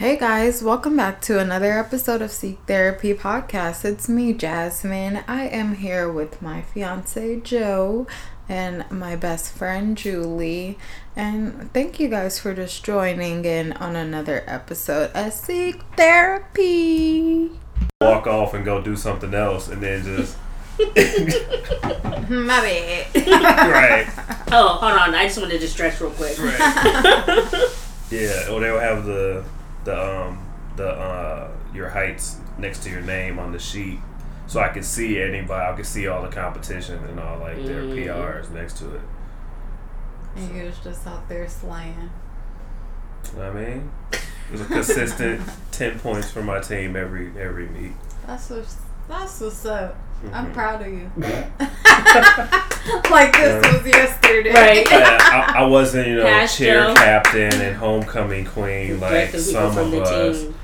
Hey guys, welcome back to another episode of Seek Therapy Podcast. It's me, Jasmine. I am here with my fiance, Joe, and my best friend, Julie. And thank you guys for just joining in on another episode of Seek Therapy. Walk off and go do something else and then just. My bad. right. Oh, hold on. I just wanted to stretch real quick. Right. yeah, or they'll have the the um the uh your heights next to your name on the sheet, so I can see anybody. I can see all the competition and all like their Mhm. PRs next to it. And you was just out there slaying. You know what I mean, it was a consistent ten points for my team every every meet. That's what's, that's what's up. I'm Mhm. proud of you. like this Yeah. was yesterday. Right. I, I, I wasn't, you know, Pass cheer Joe. captain and homecoming queen like Reject the people some of us, team.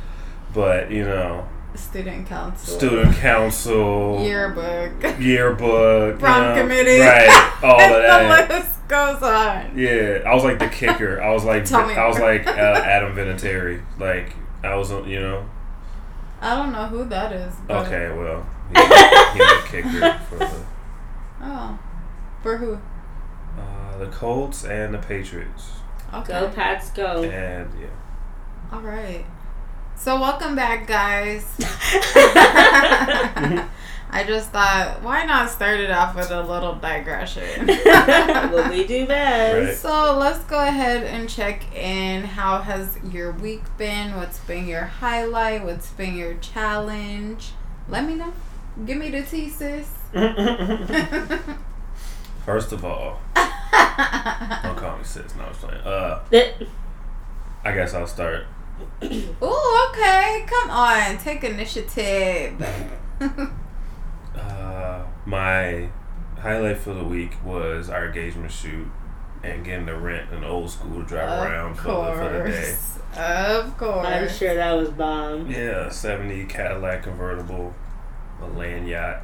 but you know, Student council. student council, Yearbook. yearbook, Prom you know, committee. right? All of that. the list goes on. Yeah, I was like the kicker. I was like, Tell me I was more. like uh, Adam Vinatieri. Like I was, you know. I don't know who that is. But, Okay, well, he, he's the kicker for the Oh. For who? uh, the Colts and the Patriots, Okay. Go Pats, go. and yeah. All right. So welcome back, guys. I just thought, why not start it off with a little digression? what we do best. Right. So let's go ahead and check in. How has your week been? What's been your highlight? What's been your challenge? Let me know. Give me the tea, sis. First of all, don't call me sis. No, I was playing. Uh, I guess I'll start. Ooh, okay. Come on. Take initiative. Uh, my highlight for the week was our engagement shoot and getting to rent an old school to drive around of for the, for the day. course. Of course. I'm sure that was bomb. Yeah, 70 Cadillac convertible, a land yacht.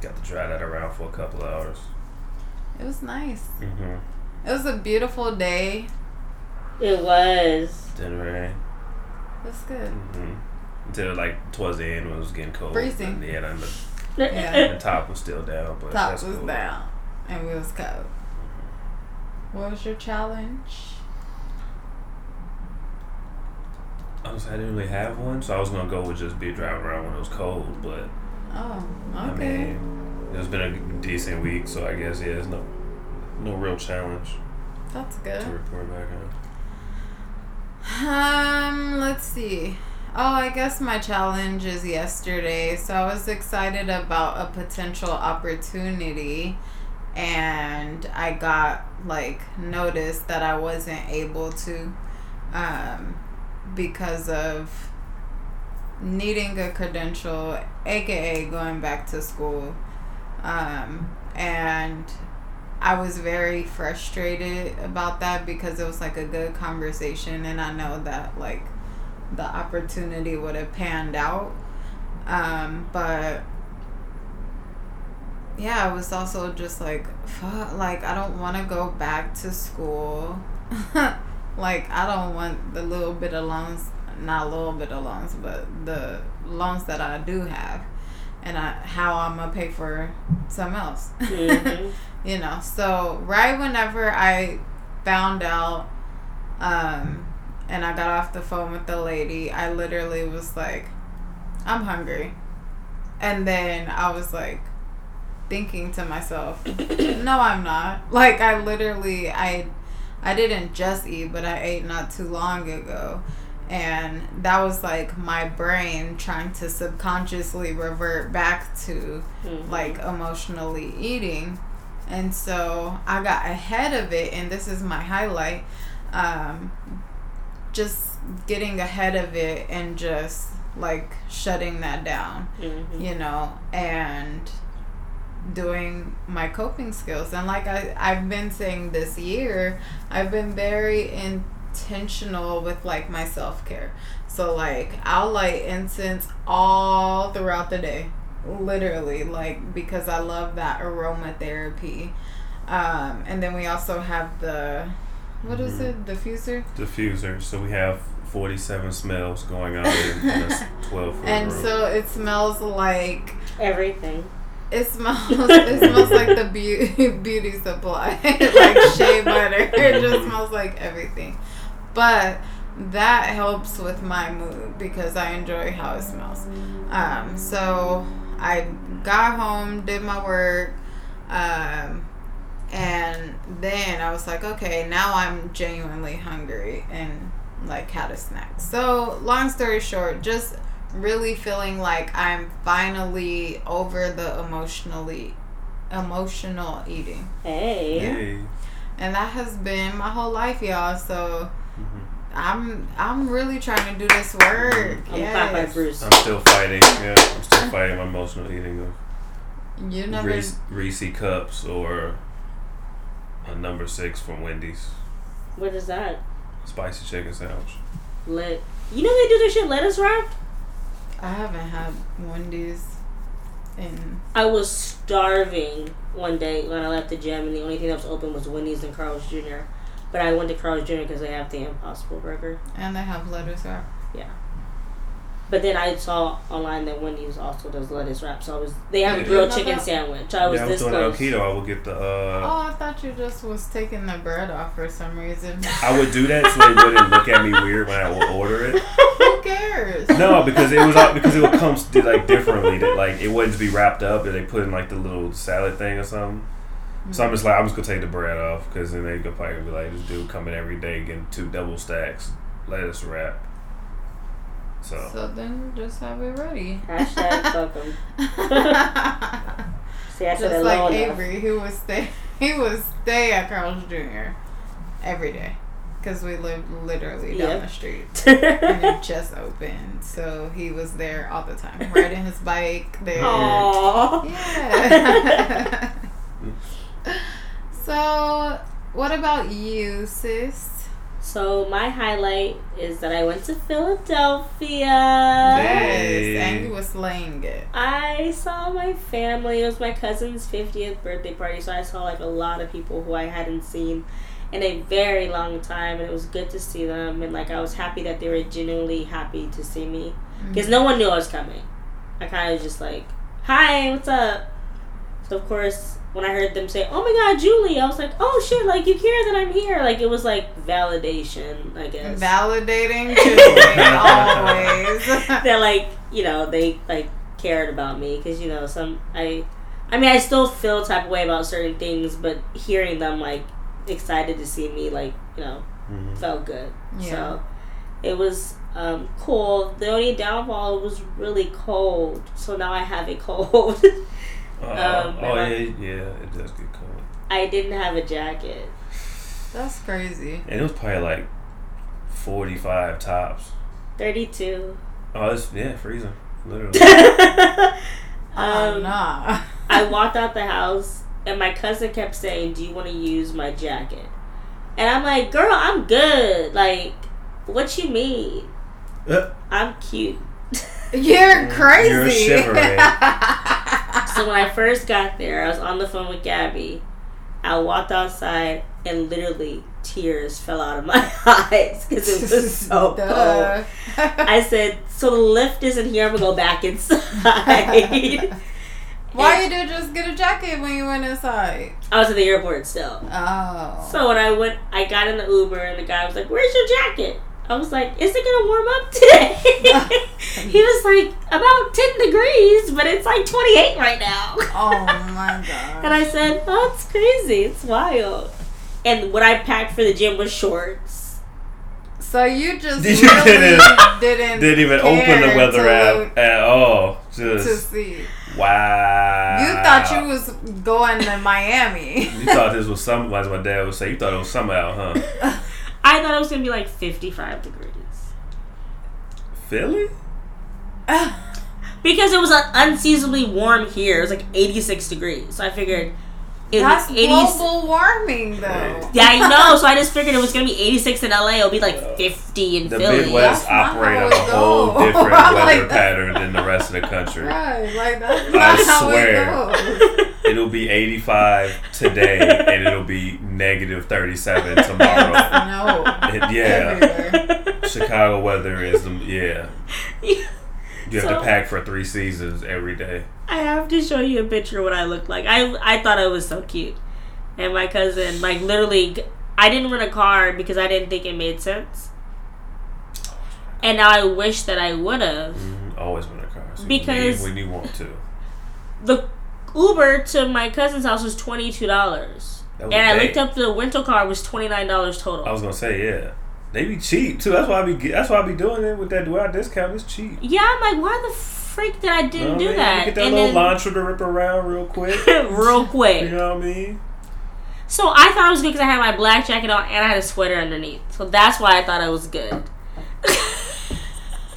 Got to drive that around for a couple of hours. It was nice. Mm-hmm. It was a beautiful day. It was. Didn't rain. It was good. Mm-hmm. Until like towards the end when it was getting cold. Freezing. And, yeah, and the, Yeah. the top was still down, but Top was cool. down. And we was cold. What was your challenge? Honestly, I didn't really have one, so I was gonna go with just be driving around when it was cold. But Oh, I okay. mean, it's been a decent week, so I guess yeah, there's no no real challenge That's good. to report back on. Um, let's see. Oh, I guess my challenge is yesterday. So I was excited about a potential opportunity and I got like notice that I wasn't able to um because of needing a credential, aka going back to school. Um and I was very frustrated about that because it was like a good conversation and I know that like the opportunity would have panned out. Um, but yeah, I was also just like, fuck, like I don't want to go back to school. like I don't want the little bit of loans, not a little bit of loans, but the loans that I do have, and I how I'm gonna pay for something else. Mhm. you know so right whenever i found out um and i got off the phone with the lady i literally was like i'm hungry and then i was like thinking to myself no i'm not like i literally i i didn't just eat but i ate not too long ago and that was like my brain trying to subconsciously revert back to Mhm. like emotionally eating and so i got ahead of it and this is my highlight um just getting ahead of it and just like shutting that down Mhm. you know and doing my coping skills and like I, i've been saying this year i've been very intentional with like my self-care so like i'll light incense all throughout the day literally like because i love that aromatherapy um and then we also have the what is Mhm. it diffuser Diffuser. So we have 47 smells going on in, in 12 And room. so it smells like Everything. It smells it smells like the beauty beauty supply. like shea butter. It just smells like everything. But that helps with my mood because I enjoy how it smells. Um, so I got home, did my work, um, and then I was like, okay, now I'm genuinely hungry and like had a snack. So long story short, just really feeling like I'm finally over the emotionally emotional eating. Hey. Hey. And that has been my whole life, y'all. So Mhm. I'm I'm really trying to do this work. I'm yes. by Bruce. I'm still fighting. Yeah, I'm still fighting my emotional eating of You never Reese, Reese cups or a number six from Wendy's What is that? spicy chicken sandwich. Lit. You know they do this shit lettuce wrapped? I haven't had Wendy's in I was starving one day when I left the gym, and the only thing that was open was Wendy's and Carl's Jr. But I went to Carl's Jr. because they have the Impossible Burger. and they have lettuce wrap. But then I saw online that Wendy's also does lettuce wrap, so I was they have a grilled chicken that- sandwich. I was yeah, I was this doing close. it on keto. I would get the. uh Oh, I thought you just was taking the bread off for some reason. I would do that so they wouldn't look at me weird when I would order it. Who cares? No, because it was all- because it would come like differently. That like it wouldn't be wrapped up, and they put in like the little salad thing or something. So I'm just like I'm just gonna take the bread off because then they could probably be like this dude coming every day getting two double stacks lettuce wrap. So So then just have it ready. Hashtag fuck 'em. See, I Just like. Avery, who was stay, he would stay at Carl's Jr. every day, because we lived literally down Yep. the street, and it just opened, so he was there all the time, riding his bike there. Aww. Yeah. so, what about you, sis? So my highlight is that I went to Philadelphia. Yes, and you was slaying it. I saw my family. It was my cousin's 50th birthday party, so I saw like a lot of people who I hadn't seen in a very long time, and it was good to see them. And like I was happy that they were genuinely happy to see me mm. because no one knew I was coming. I kind of just like, "Hi, what's up?" So of course, when I heard them say, "Oh my God, Julie," I was like, "Oh shit!" Like you care that I'm here. Like it was like validation, I guess. Validating Julie, always. that like you know they like cared about me because you know some I I mean I still feel type of way about certain things but hearing them like excited to see me like you know mhm. felt good Yeah. so it was um, cool the only downfall was really cold so now I have a cold Uh, Um, oh and I- yeah, yeah, it does get cold. I didn't have a jacket That's crazy. And it was probably like forty five tops. 32 Oh, it's yeah, freezing, literally. Um, nah. I walked out the house and my cousin kept saying, "Do you want to use my jacket?" And I'm like, "Girl, I'm good. Like, what you mean? Uh, I'm cute." You're crazy. You're shivering. So when I first got there, I was on the phone with Gabby. I walked outside and literally tears fell out of my eyes because it was so cold. I said, "So the lift isn't here. I'm gonna go back inside." Why you did just get a jacket when you went inside? I was at the airport still. Oh. So when I went, I got in the Uber and the guy was like, "Where's your jacket?" I was like, "Is it gonna warm up today?" he was like, "About ten degrees, but it's like twenty eight right now." oh my god. And I said, "Oh, it's crazy. It's wild." And what I packed for the gym was shorts. so you just You really didn't- didn't Didn't even open the weather app at all. to Just see. wow. You thought you was going to Miami. You thought this was summer, as my dad would say. You thought it was summer out, huh? I thought it was gonna be like fifty five degrees Philly? because it was uh, unseasonably warm here. It was like eighty six degrees. So I figured it That's was 80 global warming, though. Yeah, I know. So I just figured it was gonna be 86 in LA. It'll be like 50 in The Philly. Midwest That's not operate how on it a whole go. different I'm weather like, pattern than the rest of the country. Right, like that's I not how swear. It'll be 85 today, and it'll be negative 37 tomorrow. no. It- yeah. Everywhere. Chicago weather is the yeah. Yeah. You have So- to pack for three seasons every day. I have to show you a picture of what I look like. I I thought I was so cute, and my cousin like literally. I didn't rent a car because I didn't think it made sense, and now I wish that I would have. Mhm, Always in a car. So you Because- leave when you want to. The Uber to my cousin's house was twenty two dollars, That and I looked up the rental car was twenty nine dollars total. I was gonna say yeah. They be cheap too. That's why I be. That's why I be doing it with that dual discount. It's cheap. yeah, I'm like, why the freak did I didn't Know what I do mean? that? Get that and little then launcher to rip around real quick. real quick. You know what I mean? So I thought it was good because I had my black jacket on and I had a sweater underneath. So that's why I thought it was good.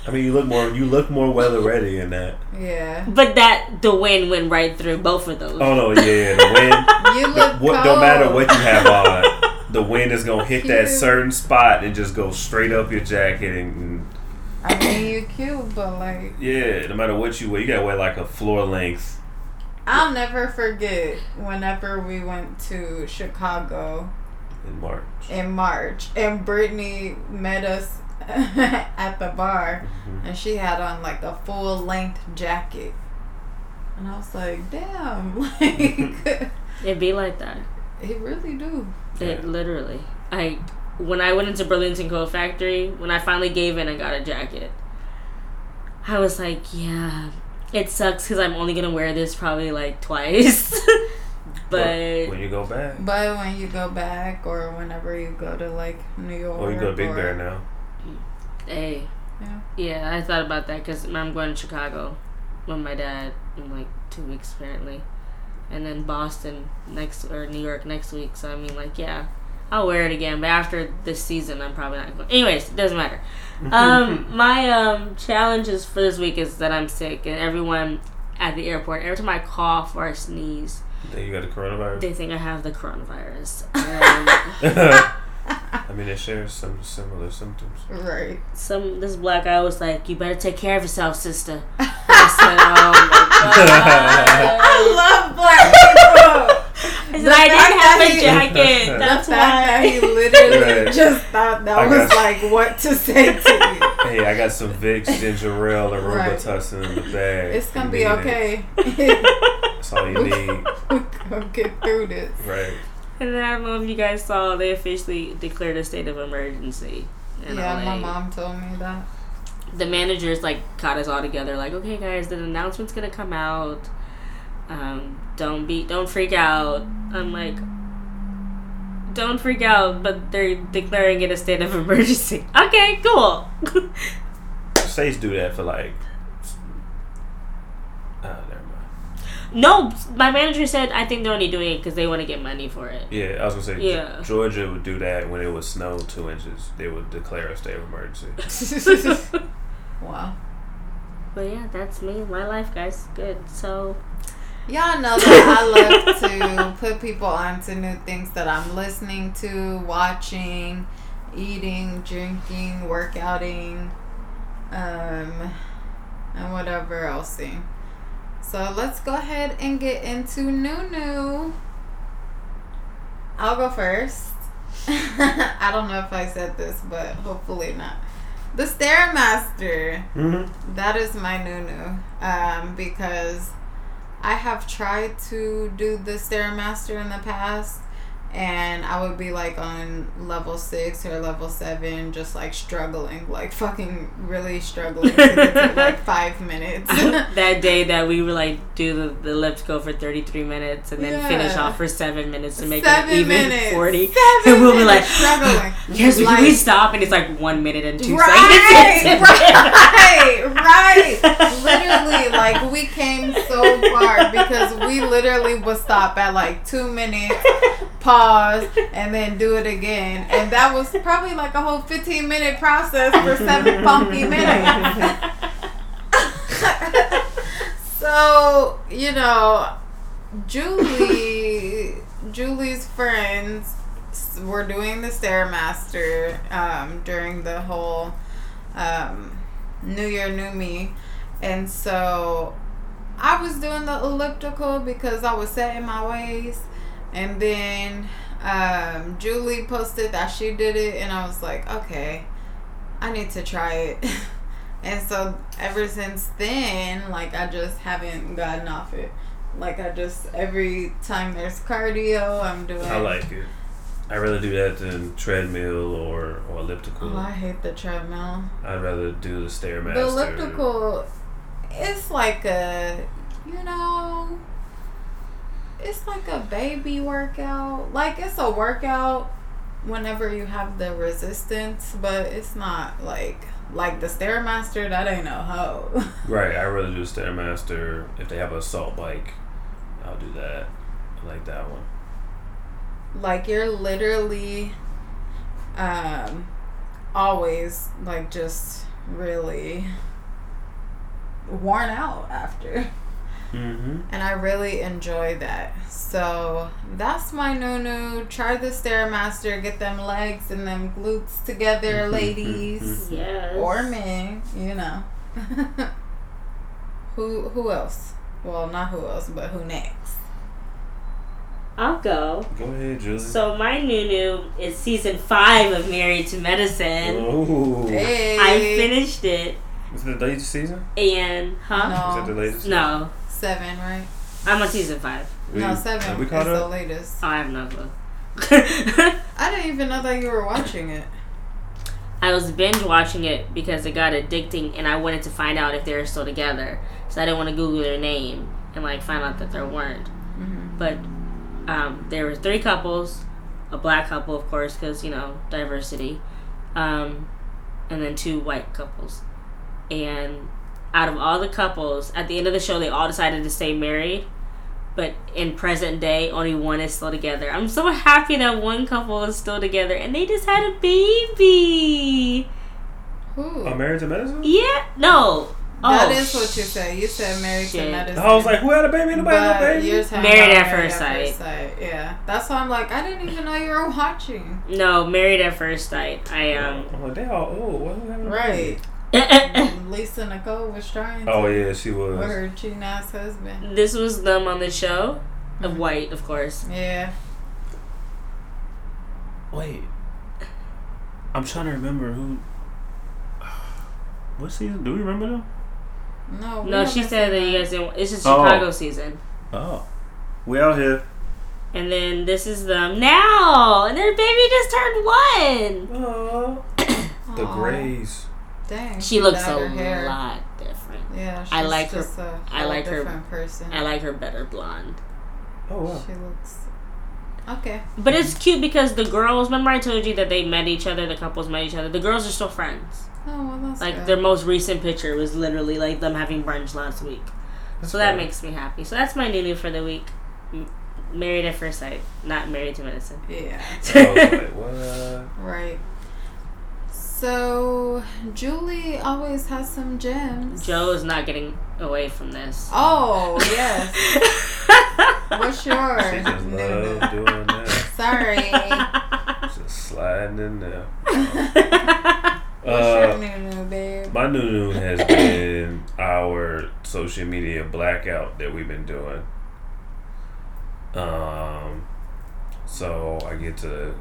I mean, you look more. You look more weather ready in that. Yeah. but that the wind went right through both of those. Oh no, yeah, yeah, the wind. You the, look what, cold. don't matter what you have on, the wind is gonna hit that certain spot and just go straight up your jacket and. I mean, you're cute, but like, Yeah, no matter what you wear, you gotta wear like a floor length. I'll never forget whenever we went to Chicago in March. in March and Brittany met us at the bar Mhm. and she had on like a full length jacket. And I was like, damn, like, It'd be like that. it really do. It Yeah. literally. I when I went into Burlington Coat Factory, when I finally gave in and got a jacket, I was like, yeah, it sucks because I'm only gonna wear this probably like twice. but when you go back, But when you go back or whenever you go to like New York. or Oh, you go to Big or- Bear now. Hey, Yeah. yeah, I thought about that because I'm going to Chicago with my dad in like two weeks apparently, and then Boston next or New York next week. So I mean, like, yeah. I'll wear it again, but after this season, I'm probably not going. Anyways, it doesn't matter. Um, my um challenges for this week is that I'm sick, and everyone at the airport, every time I cough or I sneeze, Then you got the coronavirus. they think I have the coronavirus. Um, I mean, it shares some similar symptoms. Right. some this black guy was like, "You better take care of yourself, sister." I said, "Oh my I love black people. I said, "I didn't have a jacket. The That's the fact that he why." literally Right. just thought that I was got- like what to say to you. Hey, I got some Vicks, ginger ale, and Right. Robitussin in the bag. It's gonna You be need it. okay. That's all you need. We're gonna get through this. Right. And then I don't know if you guys saw, they officially declared a state of emergency. In yeah, LA. my mom told me that. the managers like got us all together like okay guys the announcement's gonna come out um, don't be don't freak out i'm like don't freak out but they're declaring it a state of emergency okay cool States do that for like. Never mind. No my manager said i think they're only doing it because they want to get money for it Yeah, I was gonna say. Yeah. Georgia would do that when it would snow two inches. They would declare a state of emergency. wow. but yeah that's me my life guys good so Y'all know that I love to put people onto new things that I'm listening to, watching, eating, drinking, workouting, um, and whatever else. So let's go ahead and get into new. I'll go first. I don't know if I said this, but hopefully not. The Stairmaster. Mm-hmm. That is my new. Um, because I have tried to do the Stairmaster in the past, and I would be like on level six or level seven, just like struggling, like fucking really struggling to get to like five minutes. that day that we were like do the, the lips go for 33 minutes and then finish off for seven minutes to make Seven it even minutes. 40 Seven and we'll be like struggling. yes we, Like- we stop and it's like one minute and two Right, seconds right, right. Literally, like we came so far because we literally would stop at like two minutes, pause, and then do it again, and that was probably like a whole fifteen minute process for seven funky minutes. so you know, Julie, Julie's friends were doing the stairmaster um, during the whole um, New Year, New Me, and so I was doing the elliptical because I was setting my ways, and then um, Julie posted that she did it, and I was like, okay. I need to try it. and so ever since then, like I just haven't gotten off it. Like I just every time there's cardio, I'm doing. I like it. I rather do that than treadmill or, or elliptical. Oh, I hate the treadmill. I'd rather do the stairmaster. The elliptical, it's like a, you know, it's like a baby workout. Like it's a workout whenever you have the resistance, but it's not like like the stairmaster. That ain't no hoe. Right, I'd rather do stairmaster. If they have assault bike, I'll do that. I like that one. like you're literally, um, always like just really worn out after. Mm-hmm. and I really enjoy that. So that's my no no. Try the stairmaster, get them legs and them glutes together, Mhm, ladies Yes. or men. You know. who who else? Well, not who else, but who next? I'll go. Go ahead, Julie. So my new new is season five of Married to Medicine. Ooh. Hey, I finished it Is it the latest season? and huh? No. Is that the latest? No, seven, right? I'm on season five. We- no, seven we is caught the up? latest. Oh, I have no clue. I didn't even know that you were watching it. I was binge watching it because it got addicting, and I wanted to find out if they were still together. So I didn't want to Google their name and like find out that they weren't. Mm-hmm. But um, there were three couples, a black couple, of course, because you know diversity, um, and then two white couples. And out of all the couples, at the end of the show, they all decided to stay married. But in present day, only one is still together. I'm so happy that one couple is still together, and they just had a baby. Who? Oh, Married to Medicine? Yeah, no. That oh, is what you said. You said married to shit. medicine. I was like, who had a baby? Nobody had But no baby. you're Married at First Sight. Sight. Yeah, that's why I'm like, I didn't even know you were watching. No, married at first sight. I um. I'm like, they all old. Why who having a Right. baby? Lisa Nicole was trying oh, to Oh yeah, she was. with her cheating ass husband. this was them on the show, of mm-hmm. white, of course. Yeah. Wait. I'm trying to remember who. What season? Do we remember them? No. No, she said that seen you guys didn't. It's just Oh. Chicago season. Oh. We out here. And then this is them now, and their baby just turned one. Oh. The Grays. Dang. She looks a her hair. lot different. Yeah. She's I like her- just A I like her- person. I like her better blonde. Oh wow. She looks. Okay. But it's cute because the girls. Remember, I told you that they met each other. The couples met each other. The girls are still friends. Oh well, that's Like good. their most recent picture was literally like them having brunch last week. That's so that fine. makes me happy. So that's my new new for the week. M- married at first sight, not married to medicine. Yeah. I was like, what? Right. So Julie always has some gems. Joe is not getting away from this. Oh yes. What's yours? She just Nunu? love doing that. Sorry. Just sliding in there. What's Uh, your Nunu, babe? my new new has been our social media blackout that we've been doing. Um, so I get to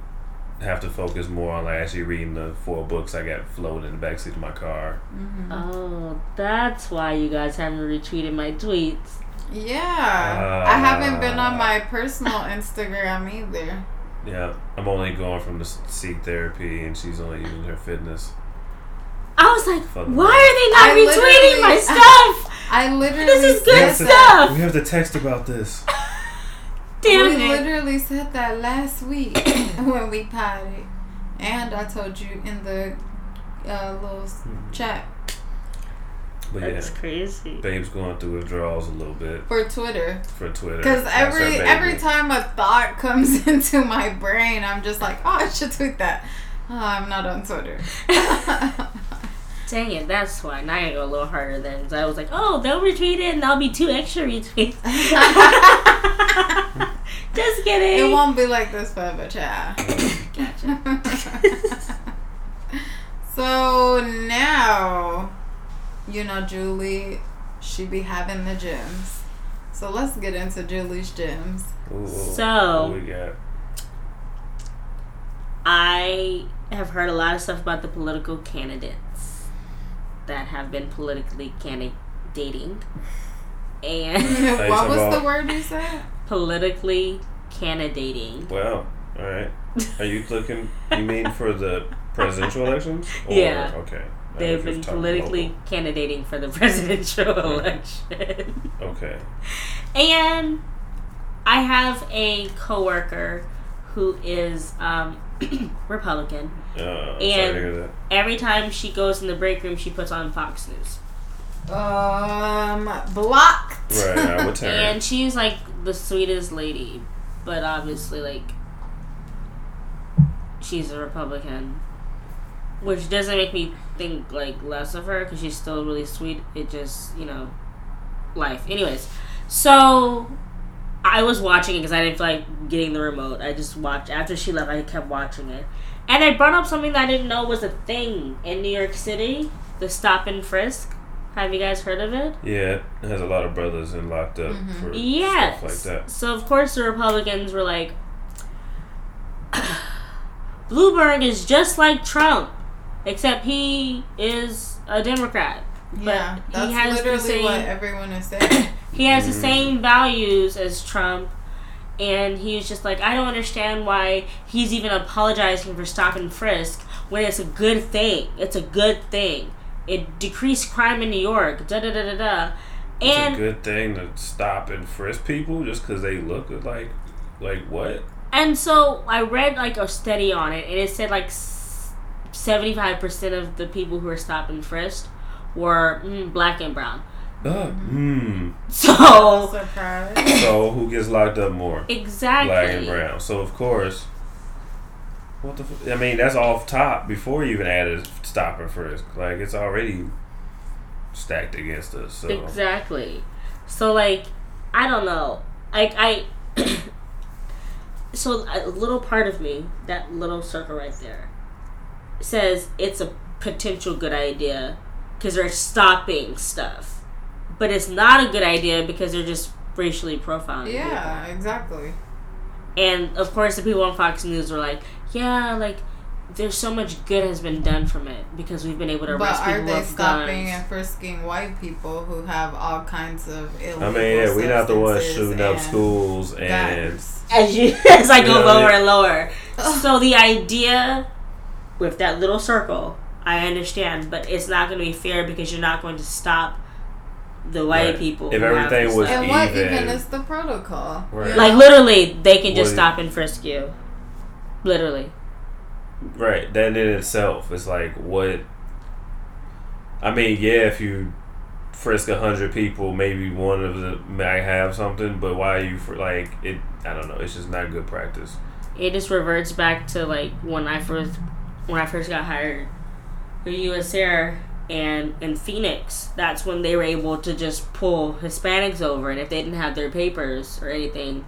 have to focus more on like actually reading the four books I got floating in the backseat of my car. hmm oh, that's why you guys haven't retweeted my tweets. Yeah. I haven't been on Uh, my personal Instagram either. Yeah, I'm only going from the seek therapy, and she's only using her fitness. I was like, Fun. why are they not I retweeting my stuff? I literally This is good Listen, that. stuff. We have to text about this. Damn we it. literally said that last week when we potted. And I told you in the uh, little s- Mhm. chat But yeah, That's crazy. Babe's going through withdrawals a little bit for Twitter. for Twitter. Because every every time a thought comes into my brain, I'm just like, oh, I should tweet that. Oh, I'm not on Twitter. Dang it, that's why. Now I gotta go a little harder then. 'cause I was like, oh, they'll retweet it and I'll be two extra retweets. Just kidding. it won't be like this forever, child. Gotcha. so now, you know, Julie, she be having the gyms. So let's get into Julie's gyms. Ooh, So- what we got? I have heard a lot of stuff about the political candidates that have been politically candidating. And what was the word you said? Politically candidating. Well, all right. Are you looking? You mean for the presidential elections? Or, yeah. Okay. They've been politically local. candidating for the presidential election. Okay. And I have a coworker who is um, Republican. Uh, and every time she goes in the break room, she puts on Fox News. Um, blocked. Right, I would And she's like the sweetest lady, but obviously, like, she's a Republican, which doesn't make me think like less of her because she's still really sweet. It just, you know, life. Anyways, so I was watching it because I didn't feel like getting the remote. I just watched after she left. I kept watching it, and I brought up something that I didn't know was a thing in New York City: the stop and frisk. Have you guys heard of it? Yeah, it has a lot of brothers in locked up mm-hmm. for yes. stuff like that. So of course the Republicans were like, Bloomberg is just like Trump, except he is a Democrat. Yeah, but he has literally same, what everyone is saying. he has mm-hmm. the same values as Trump, and he's just like, I don't understand why he's even apologizing for stop and frisk when it's a good thing. It's a good thing it decreased crime in New York. Da da da da da. And it's a good thing to stop and frisk people just because they look like like what? And so I read like a study on it, and it said like seventy five percent of the people who were stopped and frisked were mm, black and brown. Uh, mm. So so who gets locked up more? Exactly. Black and brown. So of course. What the? F- I mean, that's off top before you even added stop and frisk. Like it's already stacked against us. So. Exactly. So like, I don't know. Like I. so a little part of me, that little circle right there, says it's a potential good idea because they're stopping stuff, but it's not a good idea because they're just racially profiling. Yeah, people. exactly. And of course, the people on Fox News were like, "Yeah, like." there's so much good has been done from it because we've been able to arrest but people are they stopping and frisking white people who have all kinds of illegal? I mean, yeah, we're not the ones shooting up schools and as you as I go lower and lower. so the idea with that little circle, I understand, but it's not going to be fair because you're not going to stop the white right. people. If everything was and even, what even is the protocol? Right. Like literally, they can just what stop and frisk you. Literally. Right. That in itself is like what. I mean, yeah, if you frisk a hundred people, maybe one of them might have something, but why are you for like it? I don't know. It's just not good practice. It just reverts back to like when I first when I first got hired for U.S. Air and in Phoenix. That's when they were able to just pull Hispanics over, and if they didn't have their papers or anything,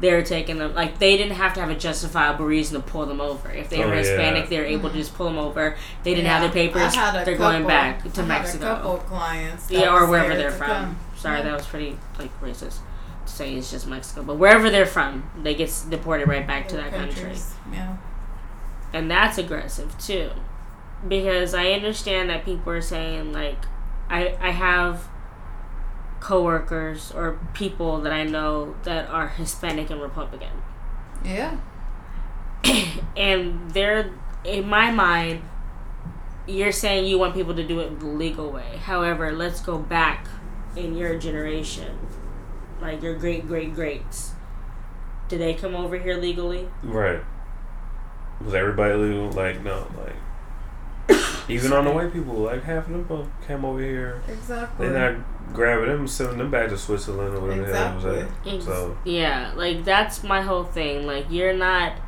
they were taking them like they didn't have to have a justifiable reason to pull them over. If they oh, were Hispanic, yeah. they were able to just pull them over. They didn't yeah. have their papers. They're couple, going back to I Mexico. a couple clients. Yeah, or wherever they're from. Come. Sorry, yeah. that was pretty like racist to say it's just Mexico, but wherever they're from, they get deported right back to that countries. country. Yeah. And that's aggressive too, because I understand that people are saying like, I I have coworkers or people that I know that are Hispanic and Republican. Yeah. and they're in my mind you're saying you want people to do it the legal way. However, let's go back in your generation. Like your great great greats. Did they come over here legally? Right. Was everybody legal? Like no, like even on the white people, like half of them came over here. Exactly. They're not grabbing them, sending them back to Switzerland or whatever exactly. the hell was that. So yeah, like that's my whole thing. Like you're not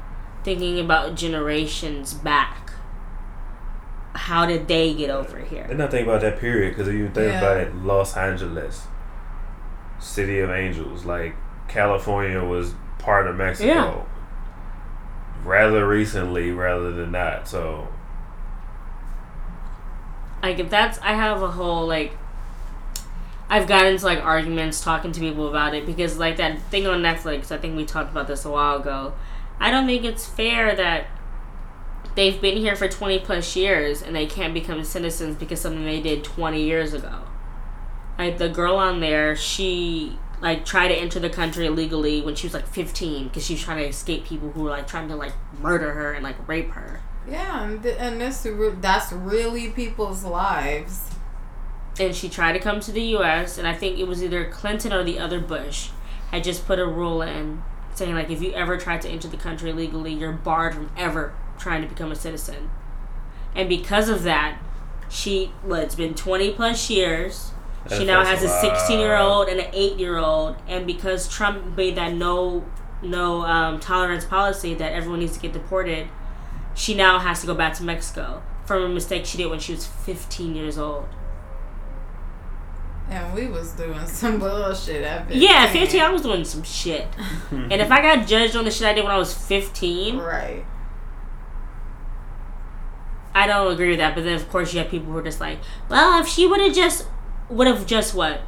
thinking about generations back. How did they get over here? They're not thinking about that period because if you think yeah. about it, Los Angeles, City of Angels, like California was part of Mexico. Yeah. Rather recently, rather than not. So like that's I have a whole like I've gotten into like arguments talking to people about it because like that thing on Netflix, I think we talked about this a while ago. I don't think it's fair that they've been here for 20 plus years and they can't become citizens because something they did 20 years ago. Like the girl on there, she like tried to enter the country illegally when she was like 15 because she was trying to escape people who were like trying to like murder her and like rape her. Yeah, and, th- and this that's really people's lives. And she tried to come to the U.S. and I think it was either Clinton or the other Bush had just put a rule in saying like if you ever try to enter the country legally, you're barred from ever trying to become a citizen. And because of that, she well, it's been 20 plus years. She now has a 16 year old and an 8 year old, and because Trump made that no no um, tolerance policy that everyone needs to get deported, she now has to go back to Mexico from a mistake she did when she was 15 years old. And we was doing some bullshit at 15. Yeah, 15, I was doing some shit. and if I got judged on the shit I did when I was 15. Right. I don't agree with that, but then of course you have people who are just like, well, if she would have just, would have just what?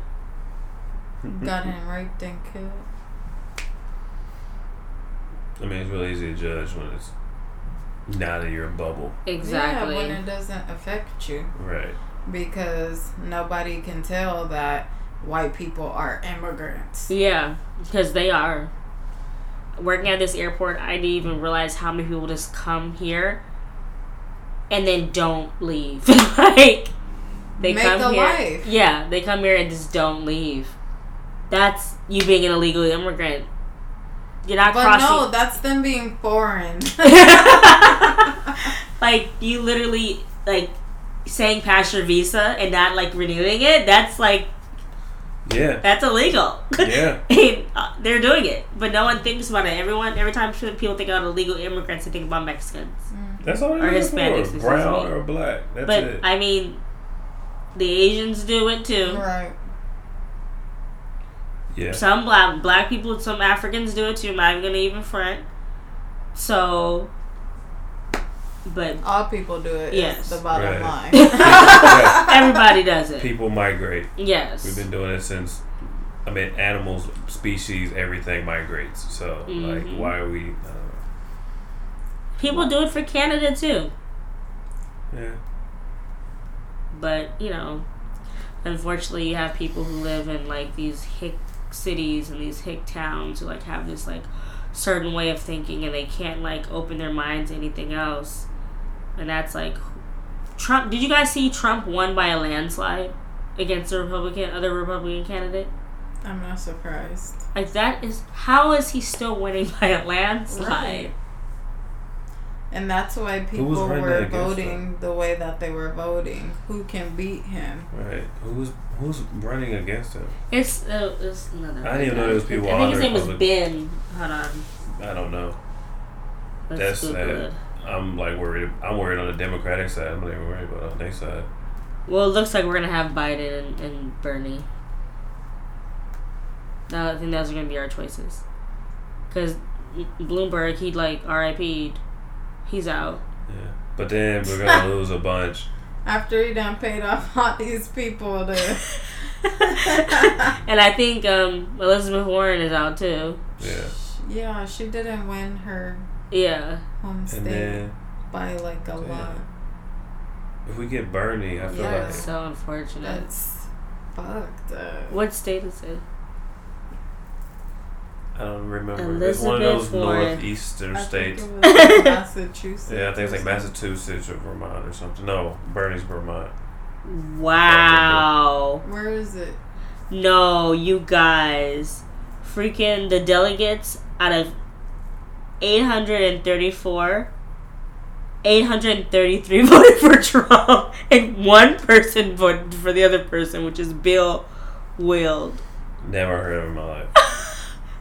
Got him raped and killed. I mean, it's really easy to judge when it's not in your bubble. Exactly. Yeah, when it doesn't affect you. Right because nobody can tell that white people are immigrants. Yeah, because they are. Working at this airport, I didn't even realize how many people just come here and then don't leave. like they Make come here. Life. Yeah, they come here and just don't leave. That's you being an illegal immigrant. You're not but crossing. no, that's them being foreign. like you literally like saying pass your visa and not like renewing it, that's like yeah, that's illegal. Yeah, uh, they're doing it, but no one thinks about it. Everyone, every time people think about illegal immigrants, they think about Mexicans. Mm. That's all. Or Hispanics, for. brown or black. That's but it. I mean, the Asians do it too. Right. Yeah. Some black black people, some Africans do it too. I'm not even gonna even front. So but all people do it. Yes, the bottom right. line. Everybody does it. People migrate. Yes, we've been doing it since. I mean, animals, species, everything migrates. So, mm-hmm. like, why are we? People do it for Canada too. Yeah. But you know, unfortunately, you have people who live in like these hick cities and these hick towns who like have this like certain way of thinking and they can't like open their minds to anything else and that's like Trump. Did you guys see Trump won by a landslide against the Republican other Republican candidate? I'm not surprised. Like that is how is he still winning by a landslide? Right. And that's why people were voting the way that they were voting. Who can beat him? Right. Who's who's running against him? It's uh, it's another. I didn't even know there was people. I think his name was Ben. Hold on. I don't know. Let's that's sad. I'm like worried. I'm worried on the Democratic side. I'm not even worried about on their side. Well, it looks like we're gonna have Biden and, and Bernie. I think those are gonna be our choices. Cause Bloomberg, he'd like RIP'd. He's out. Yeah, but then we're gonna lose a bunch. After he done paid off all these people to. and I think um, Elizabeth Warren is out too. Yeah. Yeah, she didn't win her yeah. Home state then, by like a yeah. lot. If we get Bernie, I feel yeah. like so unfortunate. That's fucked up. What state is it? I don't remember. Elizabeth it's one of those Warren. northeastern I states. Massachusetts. Yeah, I think it's like Massachusetts or Vermont or something. No, Bernie's Vermont. Wow. Where is it? No, you guys. Freaking the delegates out of 834 833 voted for Trump and one person voted for the other person, which is Bill Weld. Never heard of him in my life.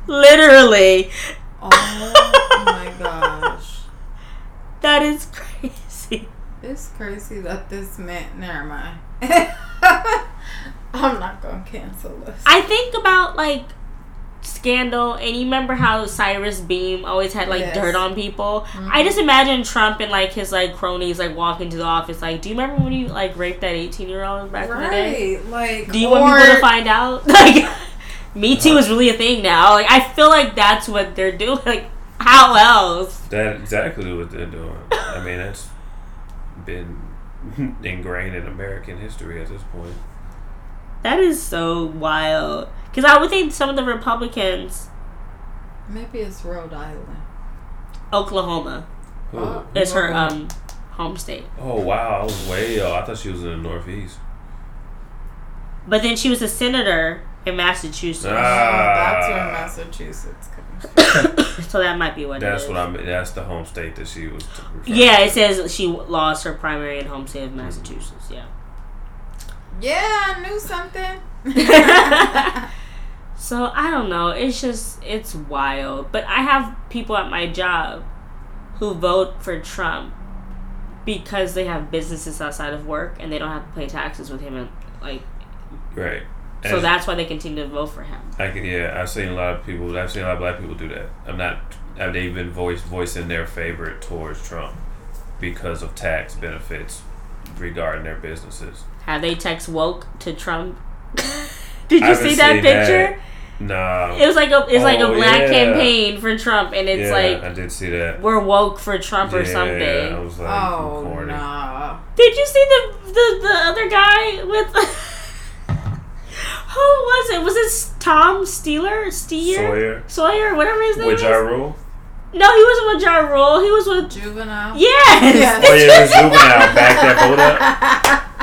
Literally. Oh my gosh. That is crazy. It's crazy that this man. Never mind. I'm not gonna cancel this. I think about like scandal and you remember how Cyrus Beene always had like yes. dirt on people mm-hmm. I just imagine Trump and like his like cronies like walking to the office like do you remember when you like raped that 18 year old back right. in the day like do you or... want people to find out like me too is really a thing now like I feel like that's what they're doing like how else that exactly what they're doing I mean, that's been ingrained in American history at this point. That is so wild. Because I would think some of the Republicans, Maybe it's Rhode Island. Oklahoma Who? Oh. is her um home state. Oh wow, I was way off. I thought she was in the Northeast. But then she was a senator in Massachusetts. Oh, Ah. that's where Massachusetts comes from. so that might be what That's it is. what I mean. That's the home state that she was. Yeah, to. it says she lost her primary and home state of Massachusetts. Yeah. Yeah, I knew something. So I don't know. It's just it's wild. But I have people at my job who vote for Trump because they have businesses outside of work and they don't have to pay taxes with him and like Right. So that's why they continue to vote for him. I can, yeah, I've seen a lot of people. I've seen a lot of black people do that. I'm not. Have they been voiced voicing their favorite towards Trump because of tax benefits regarding their businesses? Have they text woke to Trump? Did you see that seen picture? Nah. It was like a it's like a Oh, black yeah. campaign for Trump and it's yeah, like I did see that. we're woke for Trump or Yeah, I was like, oh corny. no. Did you see the the, the other guy with who was it? Was it Tom Steeler? Steer? Sawyer Sawyer, whatever his name with is. Rule. No, he wasn't with Ja Rule. He was with Juvenile. Yes. Yes. Oh yeah, this juvenile back that vote up.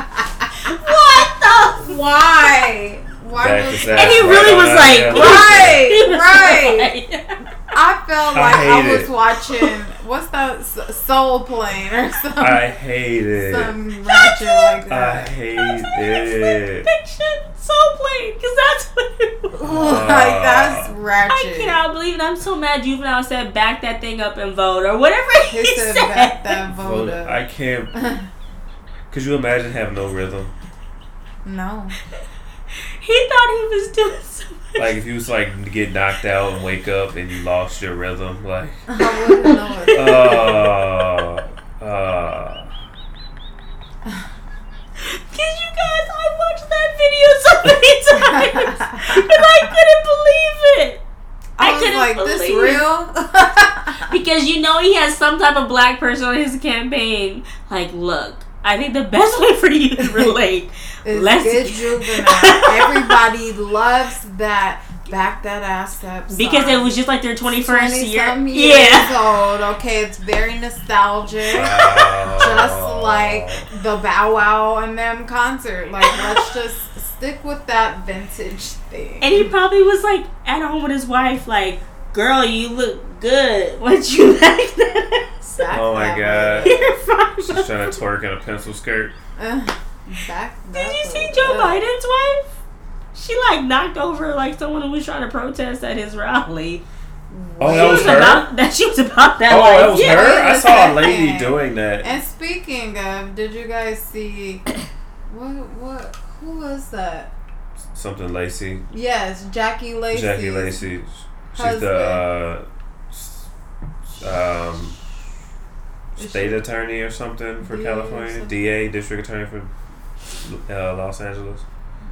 What the? Why? Why was And he really on was like, there. Right, right. Like- I felt like I, hate was it. watching what's that Soul Plane or something. I hate it. some ratchet like that. I hate That's it. Fiction so plain because that's what it was. Oh like that's ratchet. I ratchet. cannot believe it. I'm so mad Juvenile said back that thing up and vote or whatever he, He said said. back that Vote- vote up. I can't. Could you imagine having no rhythm? no. He thought he was doing something. Like if you was like get knocked out and wake up and you lost your rhythm, like I wouldn't know it. uh, uh, Cause you guys, I watched that video so many times and I couldn't believe it. I, I was couldn't like, this believe- real? Because you know he has some type of black person on his campaign. Like, look, I think the best way for you to relate. It's let's good juvenile. Everybody loves that. Back that ass up. because it was just like their twenty first 20 year. some years Yeah. old. Okay, it's very nostalgic. uh, just like the Bow Wow and them concert. Like, let's just stick with that vintage thing. And he probably was like at home with his wife, like, "Girl, you look good. What you like that?" ass Oh my that God. You're. She's trying to twerk in a pencil skirt. Uh, back Did you see. Joe Uh, Biden's wife? She like knocked over like someone who was trying to protest at his rally. Oh, she that was her. about that. She was about that. Oh, life. that was yeah. her. I saw a lady second. doing that. And speaking of, did you guys see what what who was that? Something Lacey, Yes, Jackie Lacey. Jackie Lacey. She's the uh, um, state she- attorney or something for DA California. something? DA, district attorney for uh, Los Angeles.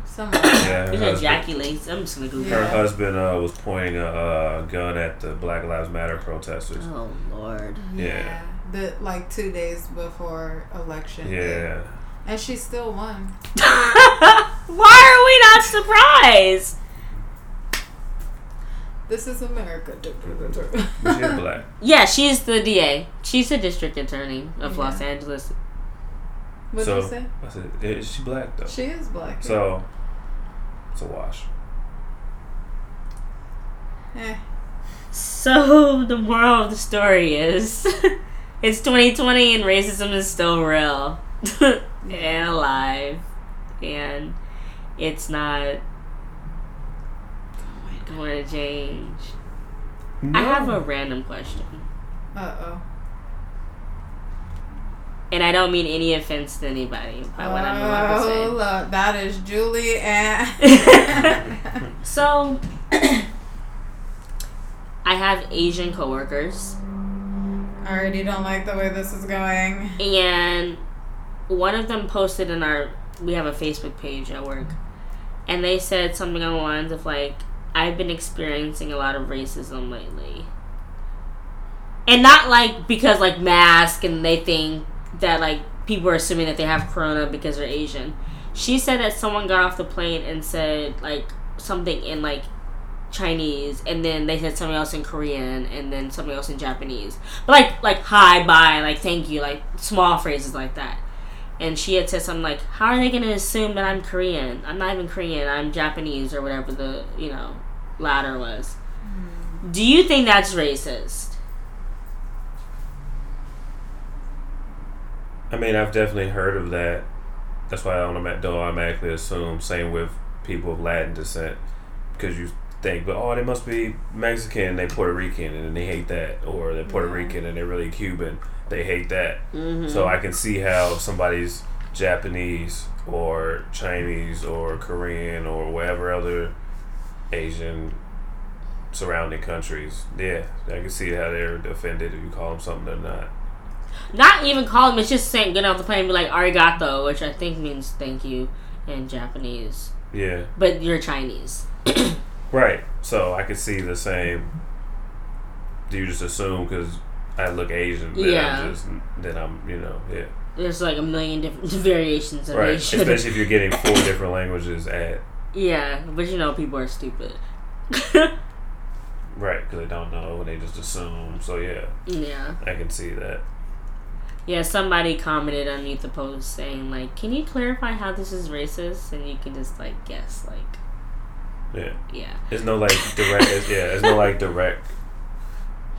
Someone. Yeah, her You husband, Jackie Lace. I'm just gonna Google. her Yeah. husband uh, was pointing a uh, gun at the Black Lives Matter protesters. Oh Lord. Yeah. The like two days before election. day. Yeah. And she still won. Why are we not surprised? This is America. But she's black. Yeah, she's the DA. She's the district attorney of Yeah. Los Angeles. What so did you say? I said, is she black though? She is black. yeah. So it's a wash. Eh. So the moral of the story is, it's 2020 and racism is still real and alive, and it's not going to change. I have a random question, Uh oh. and I don't mean any offense to anybody by what I'm about to say. Oh, look, that is Julie and. So, I have Asian coworkers, I already don't like the way this is going. and one of them posted in our we have a Facebook page at work, and they said something on the lines of like, "I've been experiencing a lot of racism lately." and not like because like mask and they think that like people are assuming that they have corona because they're Asian. She said that someone got off the plane and said like something in like Chinese, and then they said something else in Korean, and then something else in Japanese. But like like hi, bye, like thank you, like small phrases like that. And she had said something like, "How are they going to assume that I'm Korean? I'm not even Korean. I'm Japanese or whatever the you know latter was." Hmm. Do you think that's racist? I mean, I've definitely heard of that. That's why I don't don't automatically assume. Same with people of Latin descent, because you think, but oh, they must be Mexican, and they Puerto Rican, and they hate that, or they're Puerto Rican and they're really Cuban, they hate that. Mm-hmm. So I can see how somebody's Japanese or Chinese or Korean or whatever other Asian surrounding countries. Yeah, I can see how they're offended if you call them something they're not. Not even call them. It's just saying get off the plane and be like arigato, which I think means thank you in Japanese. Yeah. But you're Chinese. Right. So I can see the same. Do you just assume because I look Asian that Yeah. I'm just that I'm you know yeah There's like a million different variations of right. Asian. Especially if you're getting four different languages at yeah, but you know people are stupid. right because they don't know and they just assume. So yeah, yeah. I can see that. Yeah, somebody commented underneath the post saying like, "Can you clarify how this is racist?" And you can just like guess like, Yeah. yeah. There's no like direct. yeah. There's no like direct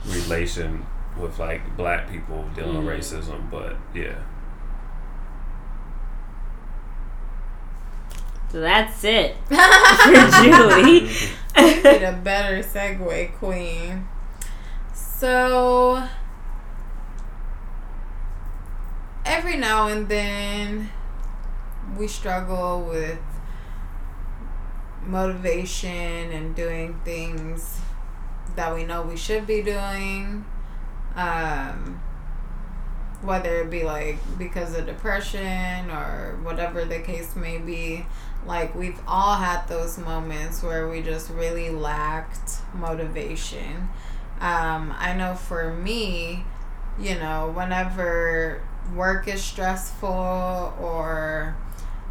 relation with like black people dealing Mhm. with racism, but yeah. So that's it for Julie. Need a better segue, Queen. So every now and then we struggle with motivation and doing things that we know we should be doing. Um, whether it be like because of depression or whatever the case may be. Like we've all had those moments where we just really lacked motivation. Um, I know for me, you know, whenever work is stressful or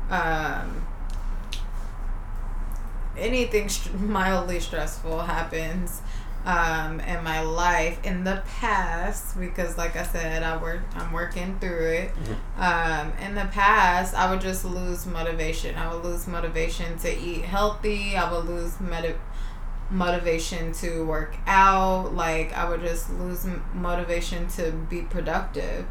um, anything st- mildly stressful happens um, in my life in the past because like i said i work i'm working through it. Um, in the past i would just lose motivation. I would lose motivation to eat healthy. I would lose medi- motivation to work out. Like i would just lose m- motivation to be productive.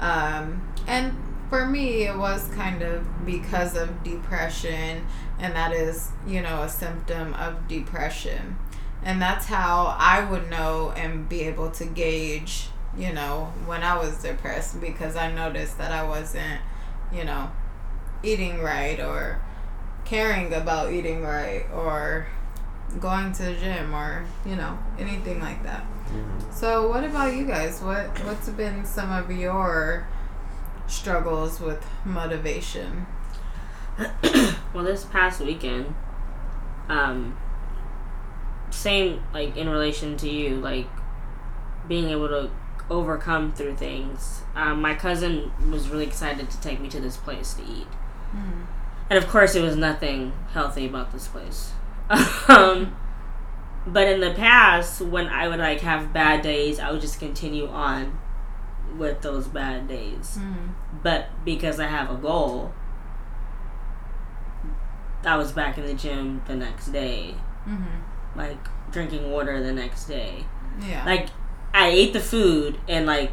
Um, and for me it was kind of because of depression and that is you know a symptom of depression and that's how i would know and be able to gauge you know when i was depressed because i noticed that i wasn't you know eating right or caring about eating right or going to the gym or you know anything like that. So what about you guys? What what's been some of your struggles with motivation? Well, this past weekend, um, same like in relation to you, like being able to overcome through things. Um, my cousin was really excited to take me to this place to eat, and of course, it was nothing healthy about this place. um, but in the past, when I would like have bad days, I would just continue on with those bad days. But because I have a goal, I was back in the gym the next day, mm-hmm. Like drinking water the next day. yeah Like I ate the food and like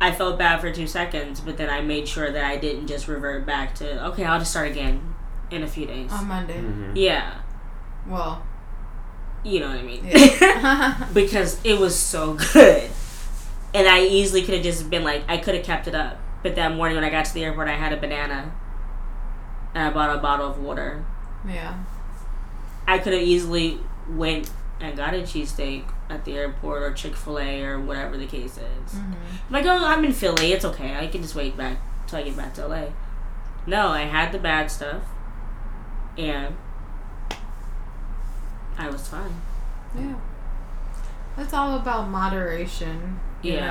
I felt bad for two seconds, but then I made sure that I didn't just revert back to okay, I'll just start again in a few days. on monday Mm-hmm. yeah, well you know what I mean. yeah because it was so good. And I easily could have just been like, I could have kept it up. But that morning when I got to the airport, I had a banana and I bought a bottle of water. yeah I could have easily went and got a cheesesteak at the airport or Chick Fil A or whatever the case is. mm-hmm. Like, oh, I'm in Philly. It's okay. I can just wait back till I get back to LA. No, I had the bad stuff, and I was fine. Yeah. It's all about moderation. You Yeah.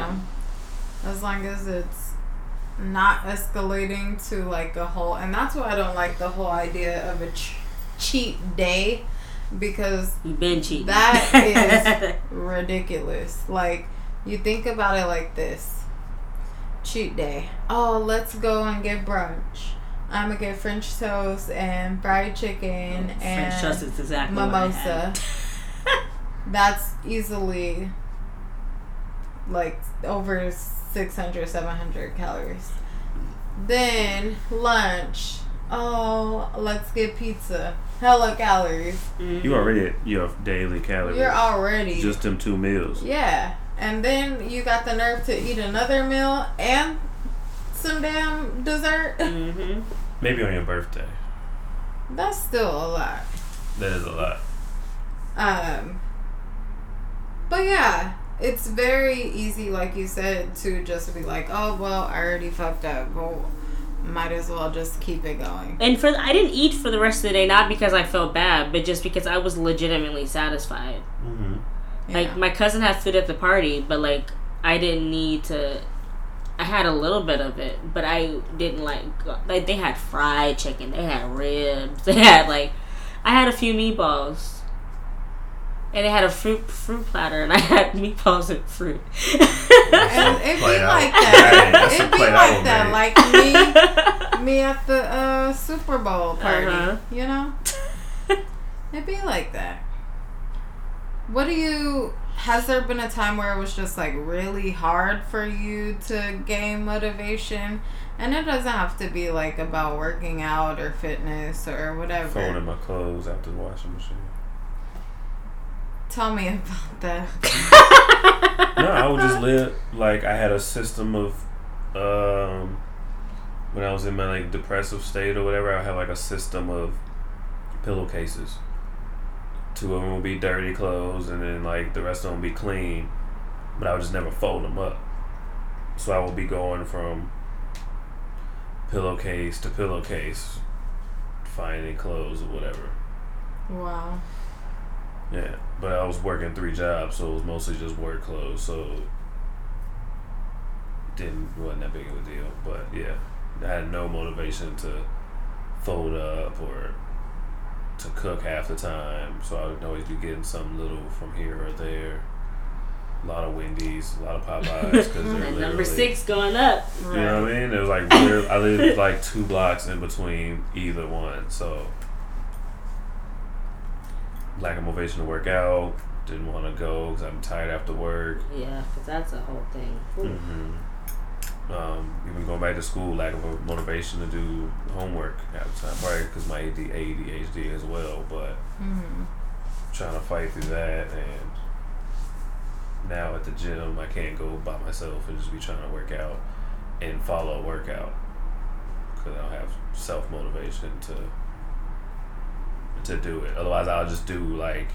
know, as long as it's not escalating to like a whole, and that's why I don't like the whole idea of a ch- cheat day because You've been cheating. That is- ridiculous. Like, you think about it like this cheat day. Oh, let's go and get brunch. I'm gonna get French toast and fried chicken oh, French and toast is exactly mimosa. That's easily like over 600, 700 calories. Then lunch. Oh, let's get pizza. Hella calories. Mhm. You already at your daily calories. You're already just them two meals. Yeah. And then you got the nerve to eat another meal and some damn dessert. Mhm. Maybe on your birthday. That's still a lot. That is a lot. Um But yeah, it's very easy, like you said, to just be like, Oh well, I already fucked up. Well might as well just keep it going. And for I didn't eat for the rest of the day, not because I felt bad, but just because I was legitimately satisfied. Mm-hmm. Like Yeah. my cousin had food at the party, but like I didn't need to. I had a little bit of it, but I didn't like. Like they had fried chicken, they had ribs, they had like. I had a few meatballs. And they had a fruit fruit platter, and I had meatballs and fruit. and it'd be out. like that. that's It'd be like that. one, Like me me at the uh, Super Bowl party. Uh-huh. You know? It'd be like that. What do you has there been a time where it was just like really hard for you to gain motivation? And it doesn't have to be like about working out or fitness or whatever. Folding my clothes after the washing machine. Tell me about that. no, I would just live like I had a system of um when I was in my like depressive state or whatever, I had like a system of pillowcases. Two of them would be dirty clothes and then like the rest of them would be clean. But I would just never fold them up. So I would be going from pillowcase to pillowcase finding clothes or whatever. Wow. Yeah, but I was working three jobs, so it was mostly just work clothes. So didn't wasn't that big of a deal. But yeah, I had no motivation to fold up or to cook half the time. So I would always be getting some little from here or there. A lot of Wendy's, a lot of Popeyes, because they're And number six going up. You know what I mean? It was like I lived like two blocks in between either one, so lack of motivation to work out. Didn't want to go because I'm tired after work. Yeah, because that's a whole thing. Ooh. hmm Um, even going back to school, lack of motivation to do homework at the time. Probably because my AD, ADHD as well, but hmm trying to fight through that. And now at the gym, I can't go by myself and just be trying to work out and follow a workout because I don't have self motivation to to do it. Otherwise, I'll just do like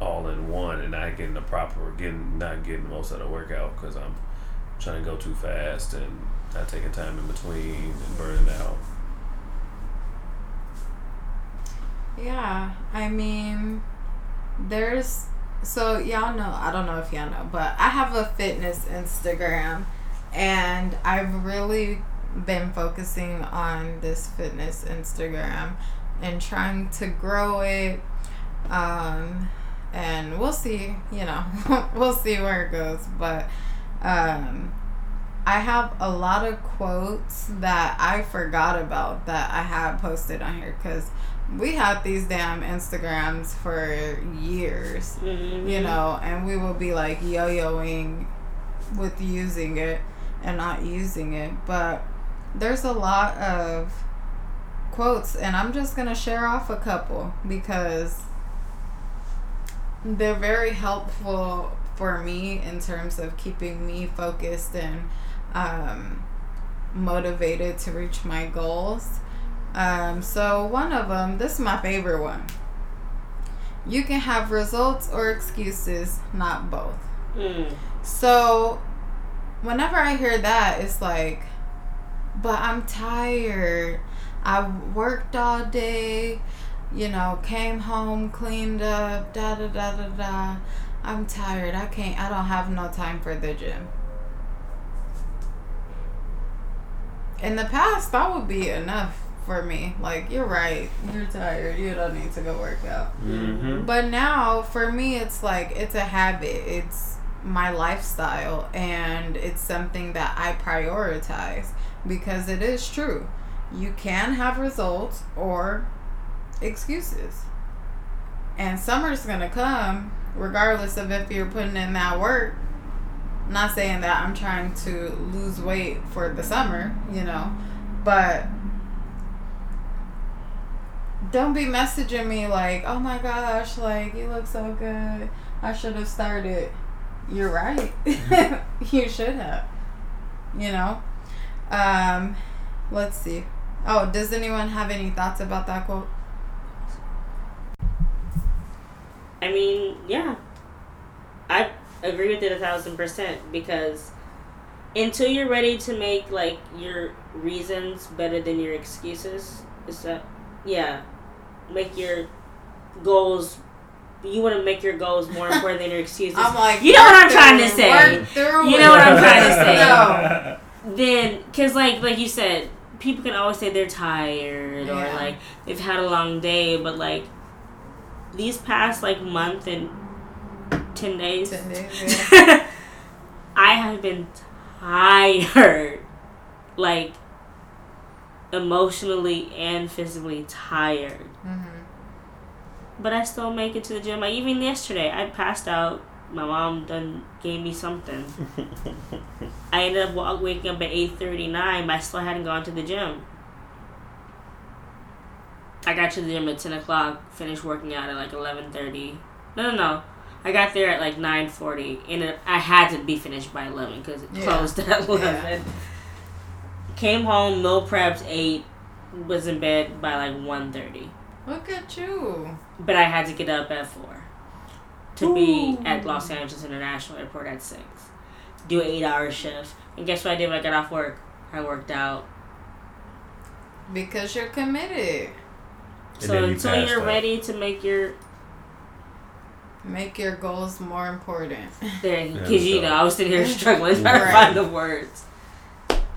all in one and not getting the proper, getting not getting most of the workout because I'm trying to go too fast and not taking time in between and burning out. Yeah, I mean, there's so y'all know. I don't know if y'all know, but I have a fitness Instagram, and I've really been focusing on this fitness Instagram and trying to grow it. Um, and we'll see. You know, we'll see where it goes, but um. I have a lot of quotes that I forgot about that I had posted on here because we had these damn Instagrams for years, Mhm. you know, and we will be like yo yoing with using it and not using it. But there's a lot of quotes, and I'm just going to share off a couple because they're very helpful for me in terms of keeping me focused and um, motivated to reach my goals. Um, so one of them, this is my favorite one. You can have results or excuses, not both. Mm. So whenever I hear that, it's like, but I'm tired. I worked all day, you know, came home, cleaned up, da da da da da. I'm tired. I can't. I don't have no time for the gym. In the past, that would be enough for me. Like, you're right. You're tired. You don't need to go work out. Mm-hmm. But now, for me, it's like, it's a habit. It's my lifestyle. And it's something that I prioritize because it is true. You can have results or excuses. And summer's going to come regardless of if you're putting in that work. Not saying that I'm trying to lose weight for the summer, you know, but don't be messaging me like, oh my gosh, like you look so good. I should have started. You're right. you should have. You know? Um, let's see. Oh, does anyone have any thoughts about that quote? I mean, yeah. I agree with it a thousand percent because until you're ready to make like your reasons better than your excuses, is that yeah. Make your goals you want to make your goals more important than your excuses. I'm like, You know what I'm trying to say. You know what I'm trying to say. No. then because like like you said people can always say they're tired or like they've had a long day but like these past like month and 10 days 10 days, yeah. i have been tired. Like emotionally and physically tired. Mhm. but i still make it to the gym. Like even yesterday i passed out. My mom done gave me something I ended up wa- waking up at eight thirty nine, but I still hadn't gone to the gym. I got to the gym at ten o'clock, finished working out at like eleven thirty. No, no, no. I got there at like nine forty, and it, I had to be finished by eleven because it Yeah. closed at eleven. Came home, meal prepped, ate, was in bed by like one thirty. Look at you. But I had to get up at four to be at Los Angeles International Airport at six. Do an eight hour shift. And guess what I did when I got off work? I worked out. Because you're committed. And so then you until you're out. ready to make your Make your goals more important. there, Yeah, because you know I was sitting here struggling trying to find the words.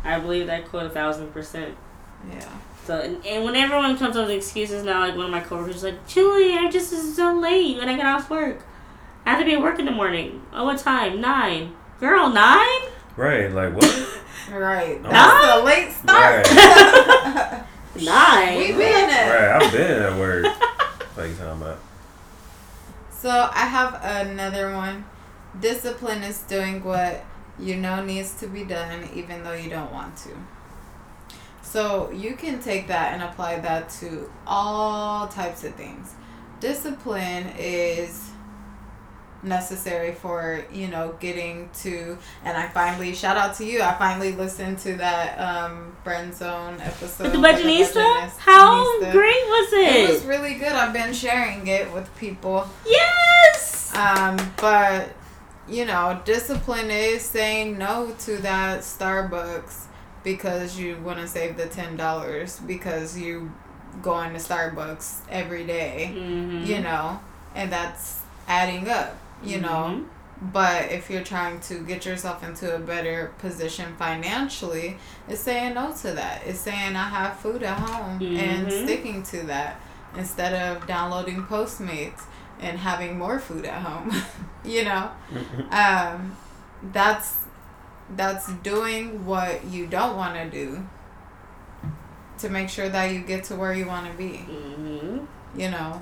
I believe that quote a thousand percent. Yeah. So and, and when everyone comes up with excuses now, like one of my coworkers is like, Julie, I just was so late when I got off work. I have to be at work in the morning. Oh, what time? Nine. Girl, nine? Right, like what? Right. No. That's a late start. Nine. we been it. right, I've been at work. What you talking about? So I have another one. Discipline is doing what you know needs to be done even though you don't want to. So you can take that and apply that to all types of things. Discipline is necessary for you know getting to and i finally shout out to you i finally listened to that um friend zone episode With the with Budgetnista? How great was it? it was really good i've been sharing it with people yes! um, but you know, discipline is saying no to that Starbucks because you want to save the ten dollars because you going to Starbucks every day, Mhm. You know, and that's adding up. You know, Mhm. but if you're trying to get yourself into a better position financially, it's saying no to that. It's saying I have food at home and Mhm. sticking to that instead of downloading Postmates and having more food at home. you know, um, that's that's doing what you don't want to do to make sure that you get to where you want to be Mhm. you know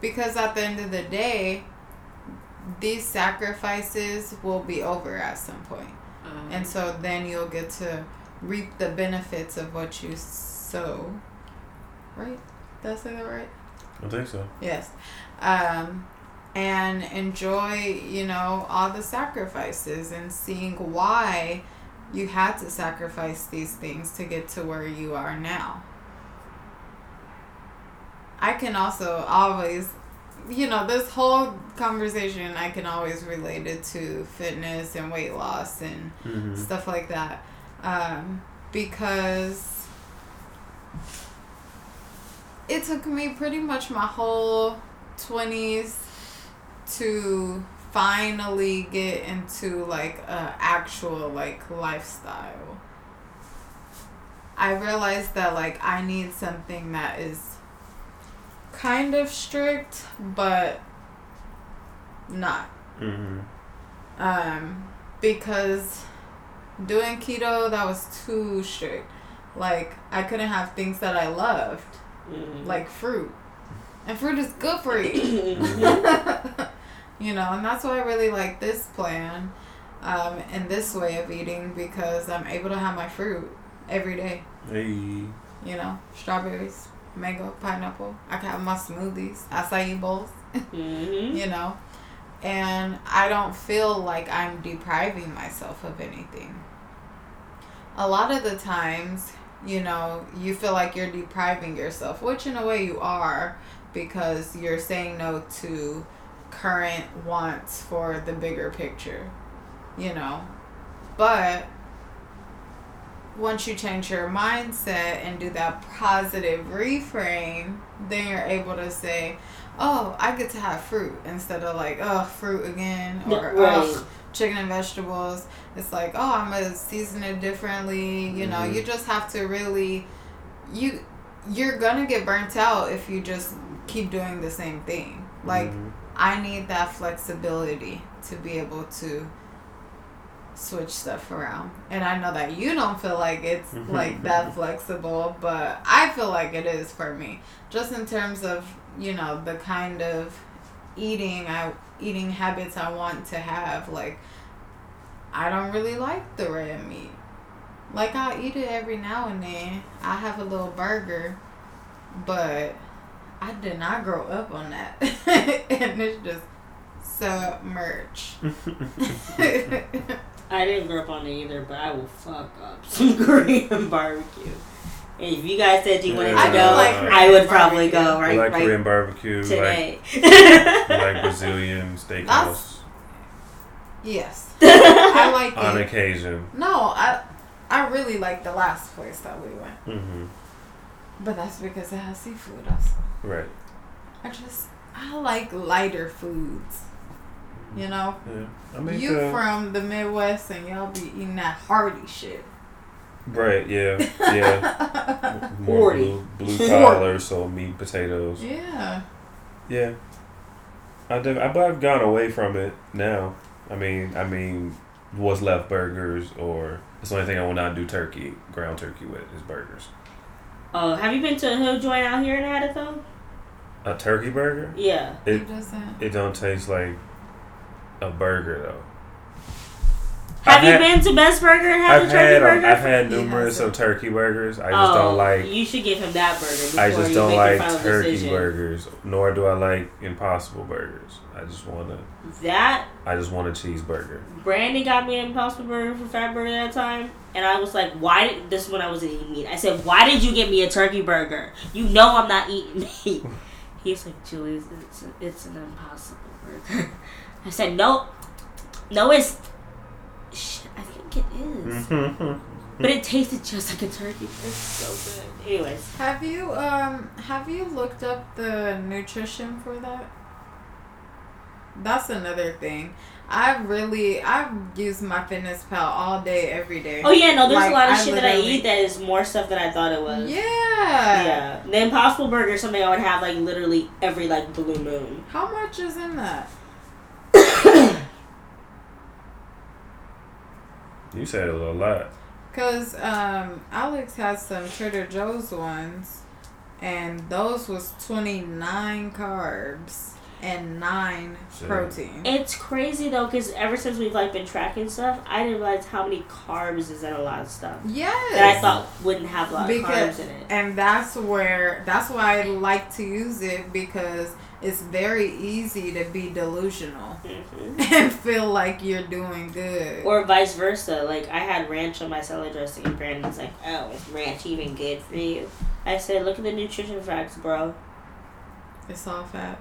because at the end of the day these sacrifices will be over at some point. Um, and so then you'll get to reap the benefits of what you sow. Right? Did i say that right? I think so. yes. Um and enjoy you know all the sacrifices and seeing why you had to sacrifice these things to get to where you are now. I can also always you know this whole conversation i can always relate it to fitness and weight loss and Mm-hmm. stuff like that um, because it took me pretty much my whole 20s to finally get into like a actual like lifestyle. I realized that like I need something that is kind of strict but not. Mm-hmm. Um because doing keto that was too strict. Like I couldn't have things that I loved, Mhm. like fruit. And fruit is good for you. you know, and that's why I really like this plan um, and this way of eating because I'm able to have my fruit every day. Hey. You know, strawberries, mango, pineapple. I can have my smoothies, acai bowls, Mhm. you know. And I don't feel like I'm depriving myself of anything. A lot of the times, you know, you feel like you're depriving yourself, which in a way you are because you're saying no to current wants for the bigger picture, you know. But once you change your mindset and do that positive reframe, then you're able to say, "Oh, I get to have fruit instead of like, oh, fruit again or Right. oh, chicken and vegetables." It's like, "Oh, I'm gonna season it differently." You know, Mhm. you just have to really you you're gonna get burnt out if you just keep doing the same thing. Like Mhm. I need that flexibility to be able to switch stuff around. And I know that you don't feel like it's like that flexible, but I feel like it is for me. Just in terms of, you know, the kind of eating I eating habits I want to have like I don't really like the red meat. Like I'll eat it every now and then. I have a little burger, but I did not grow up on that. and it's just submerged. I didn't grow up on it either, but I will fuck up some Korean barbecue. If you guys said you wanted to go, do like I would Korean probably barbecue. go I like right Korean barbecue, like today. like Brazilian steakhouse That's- yes. I like on it. occasion. No, I I really like the last place that we went. hmm But that's because it has seafood also. Right. I just I like lighter foods. You know? Yeah. I mean, you uh, from the Midwest and y'all be eating that hearty shit. right? Yeah. Yeah. More blue, blue collar, so meat, potatoes. yeah. Yeah. I def- I- but I've gone away from it now. I mean, I mean, what's left burgers or it's the only thing I will not do turkey, ground turkey with is burgers. Oh, have you been to a hood joint out here in Adithon? A turkey burger? Yeah. It It doesn't it don't taste like a burger though. Have I've you had- been to Best Burger and had I've a turkey had um, burger? I've had numerous of turkey burgers. I just oh, don't like You should give him that burger. I just don't like turkey decision. burgers. Nor do I like Impossible burgers. I just want to That I just want a cheeseburger. Brandon got me an Impossible Burger for Fat Burger that time, and I was like, "Why did this?" is When I wasn't eating meat, I said, "Why did you get me a turkey burger? You know I'm not eating meat." He's like, "Julie, it's it's an Impossible Burger." I said, "No, no, it's shit. I think it is, Mm-hmm. but it tasted just like a turkey. It's so good." Anyways, Have you um have you looked up the nutrition for that? That's another thing. I really I've used MyFitnessPal all day, every day. oh yeah, no, there's Like, a lot of I shit that I eat that is more stuff than I thought it was. Yeah. Yeah, the Impossible Burger is something I would have like literally every like blue moon. How much is in that? You said it was a lot. Cause um Alex has some Trader Joe's ones, and those was twenty nine carbs and nine Shit. protein. It's crazy though, because ever since we've like been tracking stuff, I didn't realize how many carbs is in a lot of stuff Yes. that I thought wouldn't have a lot Because- of carbs in it. and that's where that's why I like to use it because it's very easy to be delusional hmm and feel like you're doing good. Or vice versa. Like I had ranch on my salad dressing, and Brandon's like, "Oh, is ranch even good for you?" I said, "Look at the nutrition facts, bro. it's all fat.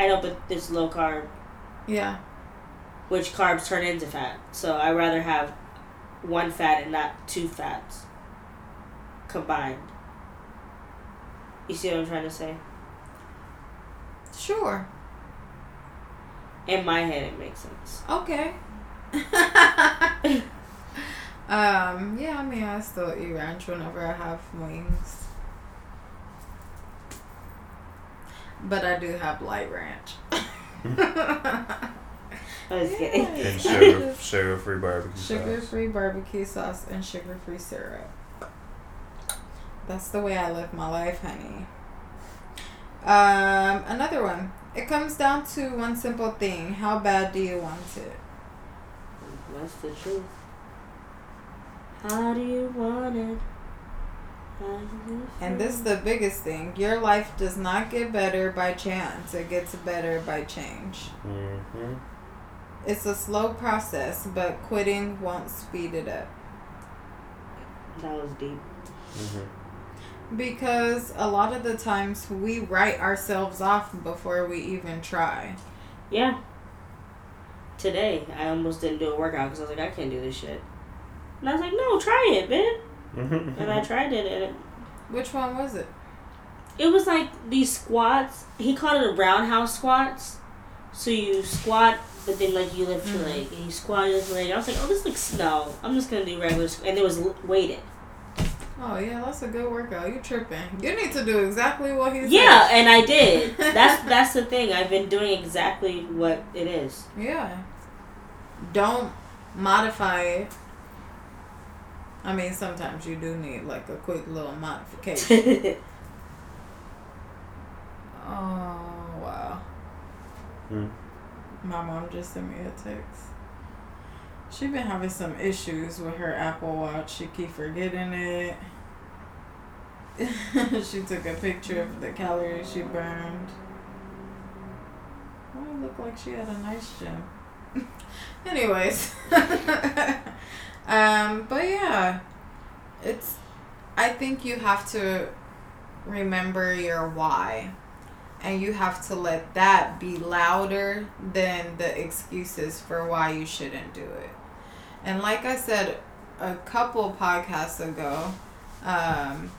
I know, but it's low carb, Yeah. which carbs turn into fat. So I rather have one fat and not two fats combined. You see what I'm trying to say? Sure. In my head, it makes sense. Okay. um, yeah, I mean, I still eat ranch whenever I have wings. But I do have light ranch. I was kidding. And sugar, sugar free barbecue Sugar sauce. free barbecue sauce and sugar free syrup. That's the way I live my life, honey. Um, another one. It comes down to one simple thing. How bad do you want it? That's the truth. How do you want it? You And this is the biggest thing. Your life does not get better by chance. It gets better by change. Mm-hmm. It's a slow process, but quitting won't speed it up. That was deep. Mm-hmm. Because a lot of the times we write ourselves off before we even try. Yeah. Today, I almost didn't do a workout because I was like, I can't do this shit. And I was like, no, try it, man. Mm-hmm. And I tried it, and it, Which one was it? it was like these squats. He called it a roundhouse squats. So you squat, but then like you lift your Mhm. leg, and you squat, you lift your leg. I was like, oh, this looks no. I'm just gonna do regular, squ-" and it was weighted. Oh yeah, that's a good workout. You tripping? You need to do exactly what he's. said. Yeah, and I did. That's that's the thing. I've been doing exactly what it is. Yeah. Don't modify it. I mean, sometimes you do need like a quick little modification. oh wow. Mm. My mom just sent me a text. She been having some issues with her Apple Watch. She keep forgetting it. she took a picture of the calories she burned. Well, it looked like she had a nice gym. Anyways, um, but yeah, it's. I think you have to remember your why and you have to let that be louder than the excuses for why you shouldn't do it. And like I said a couple podcasts ago, um,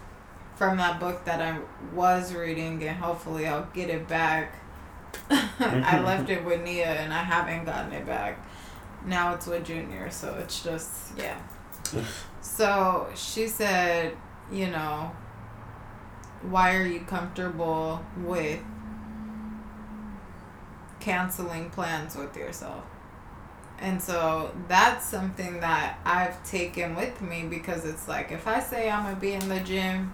from that book that I was reading, and hopefully I'll get it back. I left it with Nia and I haven't gotten it back. Now it's with Junior, so it's just, yeah. so she said, you know, why are you comfortable with canceling plans with yourself? And so that's something that I've taken with me because it's like if I say I'm gonna be in the gym,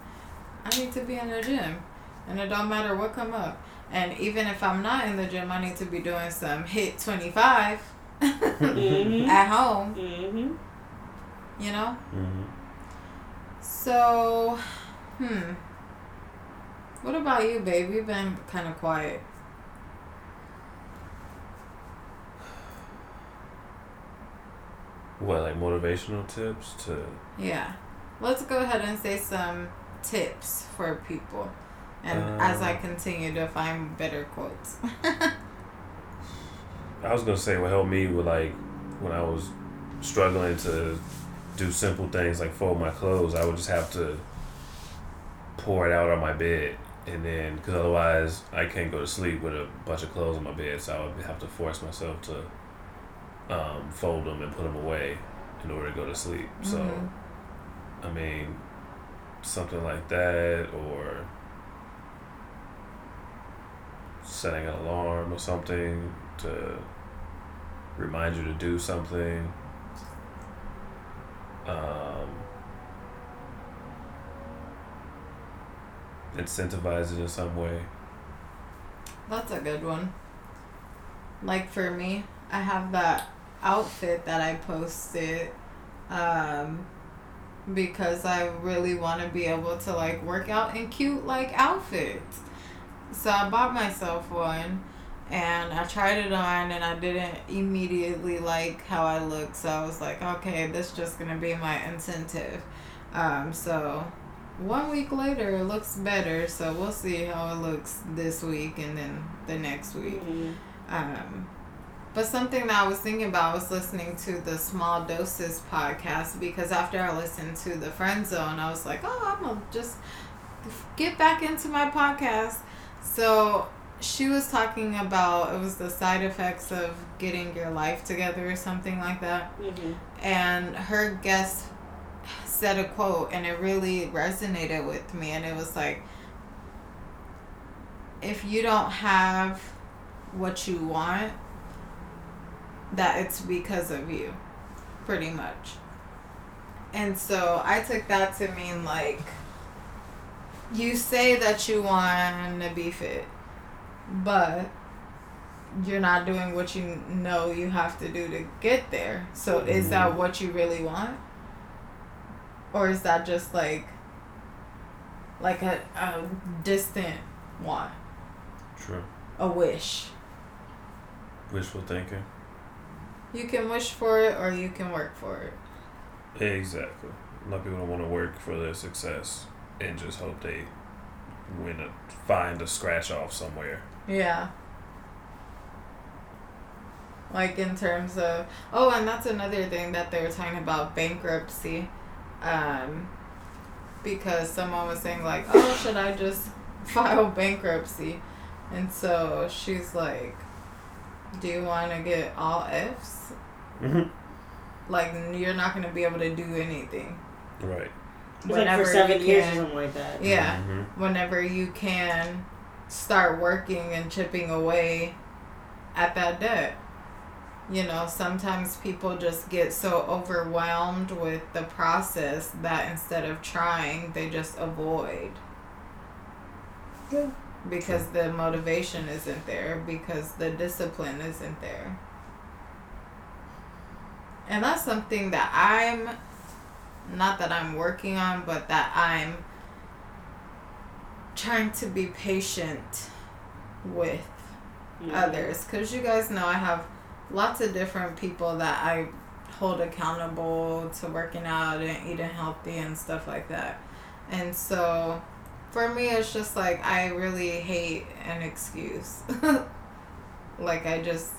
I need to be in the gym. And it don't matter what come up. And even if I'm not in the gym, I need to be doing some HIIT 25 Mhm. at home, hmm you know? Mm-hmm. So, hmm. What about you, babe? You've been kind of quiet. What, like motivational tips to? Yeah. Let's go ahead and say some tips for people. And as I Um, continue to find better quotes. I was gonna say what helped me with like when I was struggling to do simple things like fold my clothes. I would just have to pour it out on my bed, and then because otherwise I can't go to sleep with a bunch of clothes on my bed. So I would have to force myself to um, fold them and put them away in order to go to sleep. So Mhm. I mean, something like that, or setting an alarm or something to remind you to do something. Um, incentivize it in some way. That's a good one. Like for me, I have that outfit that I posted um because I really want to be able to like work out in cute like outfits. So I bought myself one and I tried it on and I didn't immediately like how I looked. So I was like, okay, this just going to be my incentive. Um so one week later it looks better so we'll see how it looks this week and then the next week Mhm. um but something that i was thinking about was listening to the small doses podcast because after i listened to the friend zone i was like oh i'm gonna just get back into my podcast so she was talking about it was the side effects of getting your life together or something like that. Mm-hmm. And her guest said a quote and it really resonated with me and it was like if you don't have what you want that it's because of you pretty much. And so i took that to mean like you say that you want to be fit but you're not doing what you know you have to do to get there. So is mm-hmm. that what you really want? Or is that just like like a, a distant want? True. a wish? Wishful thinking. You can wish for it or you can work for it Exactly. A lot of people don't want to work for their success and just hope they win a find a scratch off somewhere. yeah like in terms of oh and that's another thing that they were talking about bankruptcy um because someone was saying like oh should i just file bankruptcy and so she's like do you want to get all f's Mm-hmm. like you're not going to be able to do anything Right. It's like for Whenever seven you years or can. something like that. yeah Mhm. whenever you can start working and chipping away at that debt. You know, sometimes people just get so overwhelmed with the process that instead of trying, they just avoid. Yeah. Because the motivation isn't there, because the discipline isn't there. And that's something that I'm not that I'm working on, but that I'm trying to be patient with others because you guys know I have lots of different people that I hold accountable to working out and eating healthy and stuff like that. And so for me, it's just like I really hate an excuse. like I just.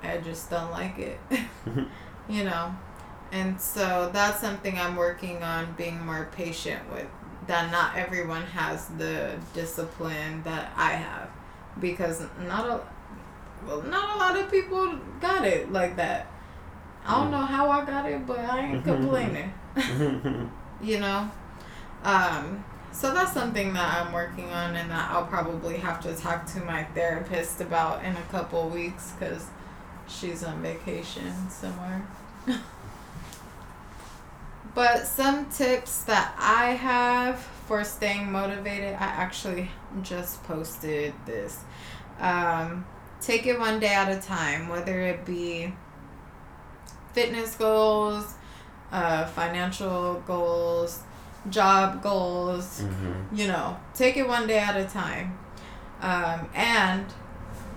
I just don't like it. you know? And so that's something I'm working on being more patient with. That not everyone has the discipline that I have. Because not a well, not a lot of people got it like that. I don't mm. know how I got it, but I ain't complaining. You know? Um so that's something that I'm working on and that I'll probably have to talk to my therapist about in a couple weeks cuz she's on vacation somewhere. but some tips that I have for staying motivated, I actually just posted this. Um, take it one day at a time, whether it be fitness goals, uh, financial goals, job goals, Mm-hmm. you know, take it one day at a time. Um, and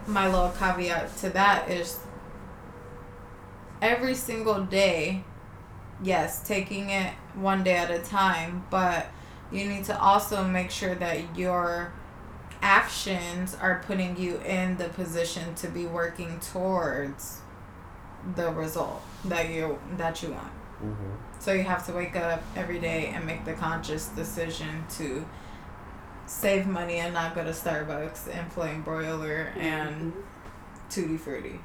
my little caveat to that is every single day, yes, taking it one day at a time, but you need to also make sure that your actions are putting you in the position to be working towards the result that you that you want. Mm-hmm. So you have to wake up every day and make the conscious decision to save money and not go to Starbucks and flame broiler and tutti frutti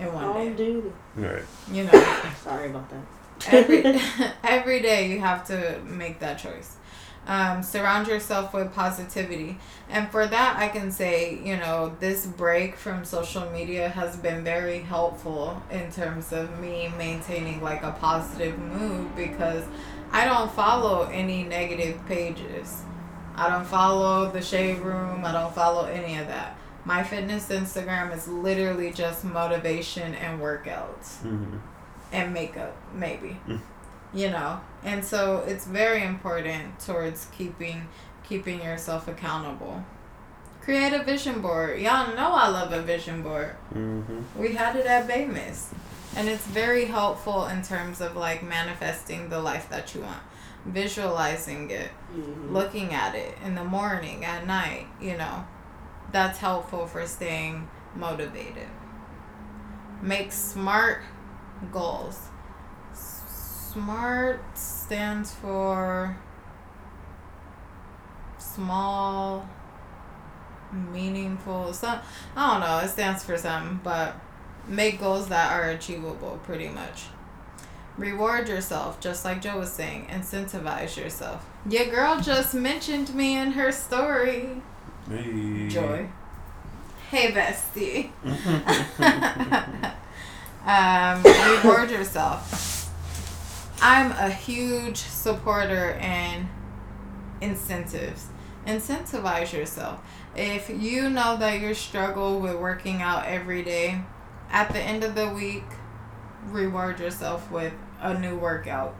in one All day. duty. Right. You know, Sorry about that. every every day you have to make that choice. Um, surround yourself with positivity, and for that I can say, you know, this break from social media has been very helpful in terms of me maintaining like a positive mood because I don't follow any negative pages. I don't follow the shade room. I don't follow any of that. My fitness Instagram is literally just motivation and workouts Mm-hmm. and makeup maybe Mm. You know and so it's very important towards keeping keeping yourself accountable create a vision board y'all know i love a vision board Mm-hmm. we had it at Baymiss. And it's very helpful in terms of like manifesting the life that you want, visualizing it, Mhm. looking at it in the morning, at night, you know. That's helpful for staying motivated. Make smart goals. S- SMART stands for small, meaningful. Some I don't know. It stands for something, but make goals that are achievable. Pretty much. Reward yourself, just like Joe was saying. Incentivize yourself. Your girl just mentioned me in her story. Hey. Joy. Hey, bestie. um, reward yourself. I'm a huge supporter in incentives. Incentivize yourself. If you know that you struggle with working out every day, at the end of the week, reward yourself with a new workout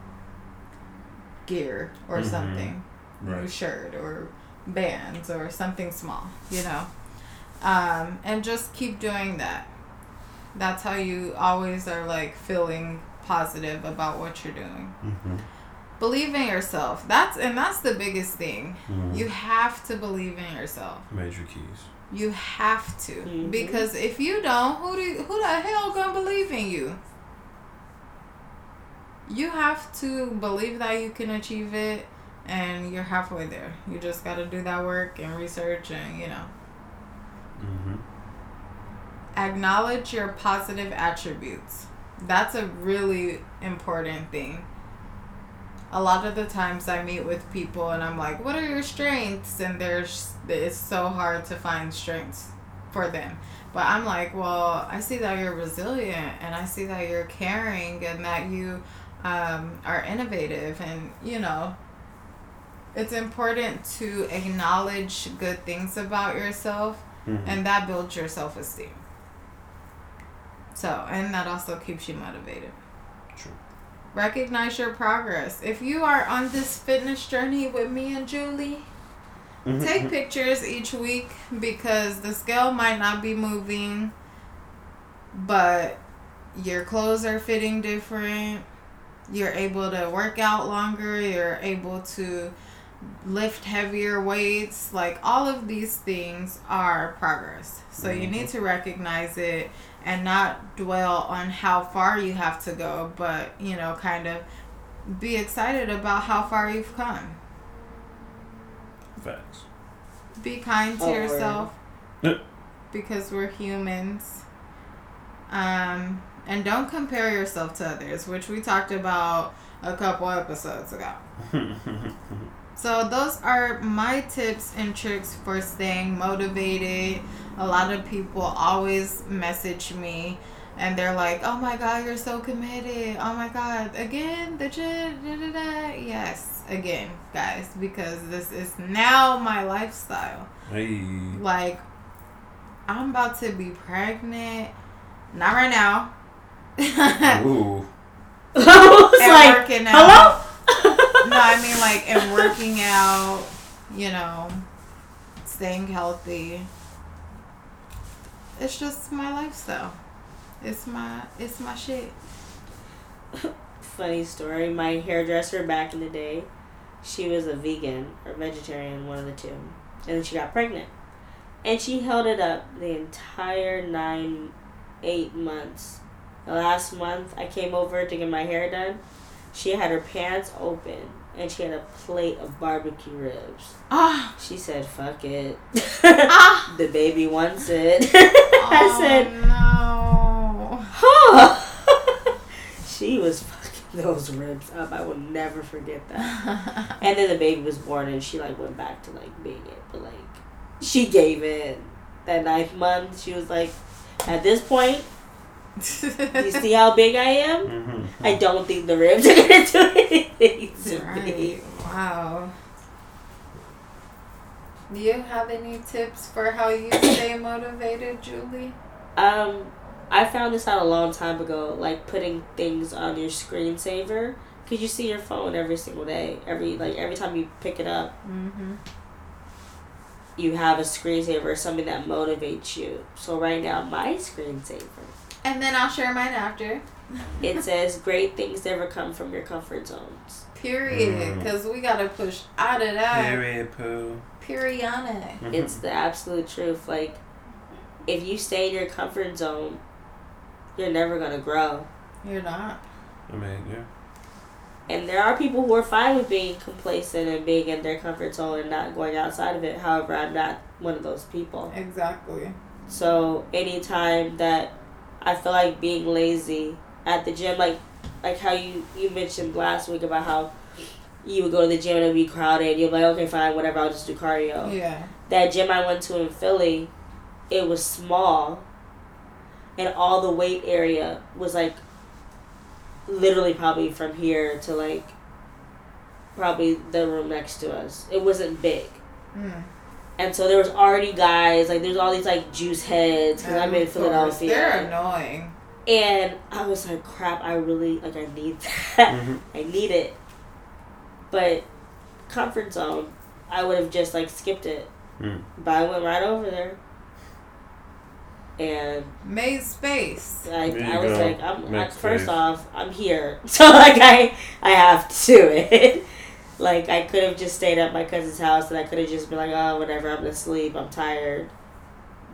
gear or Mhm. something, new shirt or bands or something small, you know. Um, and just keep doing that. That's how you always are like feeling positive about what you're doing. Mm-hmm. Believe in yourself. That's and that's the biggest thing. Mhm. You have to believe in yourself. Major keys. You have to Mhm. because if you don't, who do who the hell gonna believe in you? You have to believe that you can achieve it, and you're halfway there. You just got to do that work and research, and you know, Mm-hmm. acknowledge your positive attributes. That's a really important thing. A lot of the times I meet with people and I'm like, "What are your strengths?" and there's it's so hard to find strengths for them. But I'm like, "Well, I see that you're resilient and I see that you're caring and that you um, are innovative and, you know, it's important to acknowledge good things about yourself Mm-hmm. and that builds your self esteem. So, and that also keeps you motivated. True. Recognize your progress. If you are on this fitness journey with me and Julie, Mm-hmm. take pictures each week because the scale might not be moving, but your clothes are fitting different. You're able to work out longer. You're able to lift heavier weights. Like all of these things are progress. So you need to recognize it and not dwell on how far you have to go, but you know, kind of be excited about how far you've come. Facts. Be kind to Oh, yourself Yeah. because we're humans. Um, and don't compare yourself to others, which we talked about a couple episodes ago. So those are my tips and tricks for staying motivated. A lot of people always message me and they're like, "Oh my god, you're so committed. Oh my god, again, the gym, da, da, da." Yes, again, guys, because this is now my lifestyle. hey. Like I'm about to be pregnant. Not right now. Ooh. I was like, working out hello? No, I mean like and working out, you know, staying healthy. It's just my lifestyle. It's my it's my shit. Funny story. My hairdresser back in the day, she was a vegan or vegetarian, one of the two, and then she got pregnant, and she held it up the entire nine, eight months. The last month I came over to get my hair done, she had her pants open and she had a plate of barbecue ribs. Ah, She said, "Fuck it." ah. the baby wants it. I said, oh, no. huh. she was fucking those ribs up. I will never forget that. And then the baby was born, and she like went back to like being it, but like she gave in. That ninth month, she was like, at this point, you see how big I am. Mm-hmm. I don't think the ribs are gonna do anything to me. right. Wow. Do you have any tips for how you stay motivated, Julie? Um, I found this out a long time ago. Like putting things on your screensaver, cause you see your phone every single day. Every like every time you pick it up, Mm-hmm. you have a screensaver, something that motivates you. So right now, my screensaver, And then I'll share mine after. it says great things never come from your comfort zones. Period. Mm. Because we gotta push out of that. Period, poo. Period. It's the absolute truth. Like, if you stay in your comfort zone, you're never gonna grow. You're not. I mean, yeah. And there are people who are fine with being complacent and being in their comfort zone and not going outside of it. However, I'm not one of those people. Exactly. So anytime that I feel like being lazy at the gym, like like how you you mentioned last week about how you would go to the gym and it'd be crowded. You're like, okay, fine, whatever. I'll just do cardio. Yeah. That gym I went to in Philly, it was small, and all the weight area was like literally probably from here to like probably the room next to us. It wasn't big. Mm. And so there was already guys like there's all these like juice heads because I'm in Of course, They're annoying. and I was like, crap, I really like I need that, Mhm. I need it. But comfort zone, I would have just like skipped it, Mm. but I went right over there, and Made space. like There you I was go. like, I'm like, first off, I'm here, so like I I have to do it. Like I could have just stayed at my cousin's house, and I could have just been like, oh, whatever, I'm gonna sleep, I'm tired,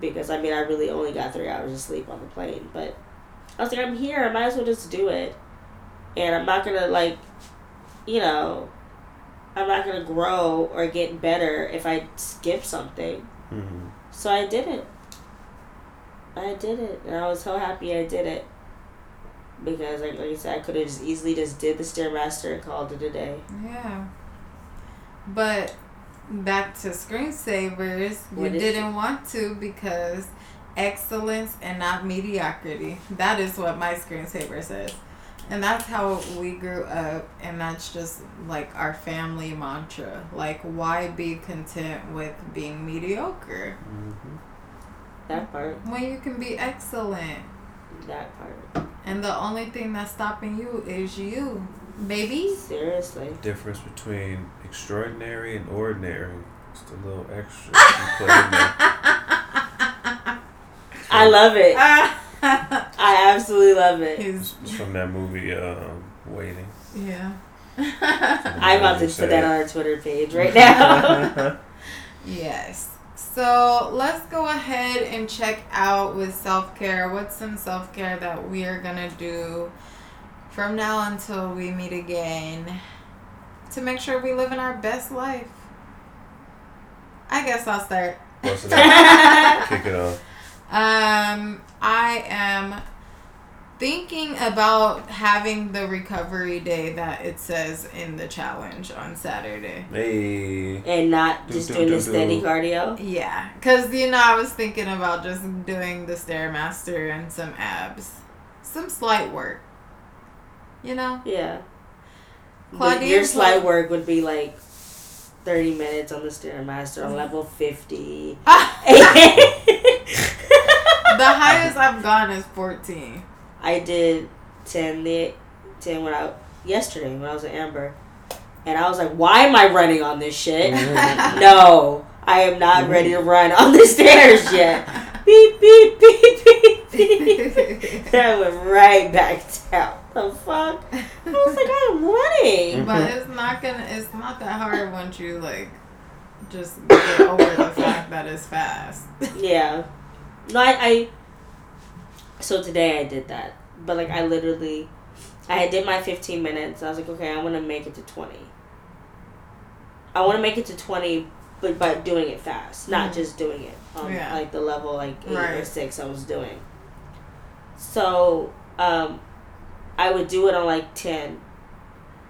because I mean I really only got three hours of sleep on the plane, but I was like, I'm here, I might as well just do it, and I'm not gonna like, you know. I'm not gonna grow or get better if I skip something. Mhm. So I did it. I did it, and I was so happy I did it. Because, like, like I said, I could have just easily just did the stairmaster and called it a day. Yeah. But back to screensavers, What you didn't want to because excellence and not mediocrity. That is what my screensaver says. And that's how we grew up, and that's just like our family mantra. Like, why be content with being mediocre Mhm. That part. when you can be excellent? That part. And the only thing that's stopping you is you, baby. Seriously. Difference between extraordinary and ordinary. Just a little extra you put in there. I love it. I absolutely love it. He's, It's from that movie, um, Waiting. yeah. I'm about to put that on our Twitter page right now. Yes. So let's go ahead and check out with self care. What's some self care that we are gonna do from now until we meet again to make sure we live in our best life? I guess I'll start. Bust it out. Kick it off. Um, I am thinking about having the recovery day that it says in the challenge on Saturday. Hey. and not Do, just do, doing do, the steady cardio. Yeah, because, you know, I was thinking about just doing the Stairmaster and some abs. Some slight work. You know? Yeah. But Claudia your slight work would be like 30 minutes on the Stairmaster on level 50. the highest I've gone is 14. I did 10 the 10 when I yesterday when I was at Amber. And I was like, why am I running on this shit? no, I am not mm-hmm. ready to run on the stairs yet. beep, beep, beep, beep, beep. I went right back down. The fuck? I was like, I'm running. But mm-hmm. it's not gonna, it's not that hard once you, like, just get over the fact that it's fast. Yeah. No, I, I. So today I did that, but like I literally, I did my fifteen minutes. I was like, okay, I want to make it to twenty. I want to make it to twenty, but by doing it fast, not Mhm. just doing it on Yeah. like the level like eight or six I was doing. So, um, I would do it on like ten,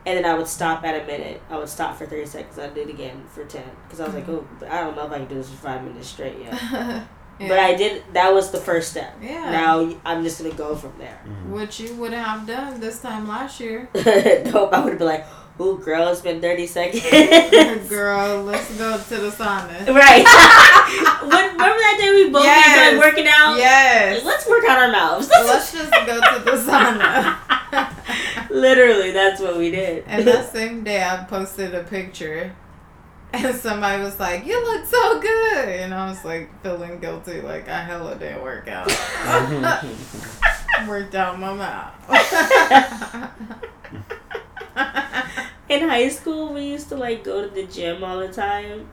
and then I would stop at a minute. I would stop for thirty seconds. I'd do it again for ten because I was like, oh, I don't know if I can do this for five minutes straight yet. Yeah. But I did. That was the first step. Yeah. Now I'm just gonna go from there. Mhm. Which you wouldn't have done this time last year. nope. I would be like, "Ooh, girl, it's been thirty seconds." Girl, let's go to the sauna. right. When- Remember that day we both Yes. started working out? Yes. Let's work out our mouths. Let's just go to the sauna. Literally, that's what we did. and that same day, I posted a picture, and somebody was like, "You look so good," and I was like feeling guilty, like I hella didn't work out. Worked out my mouth. In high school, we used to like go to the gym all the time.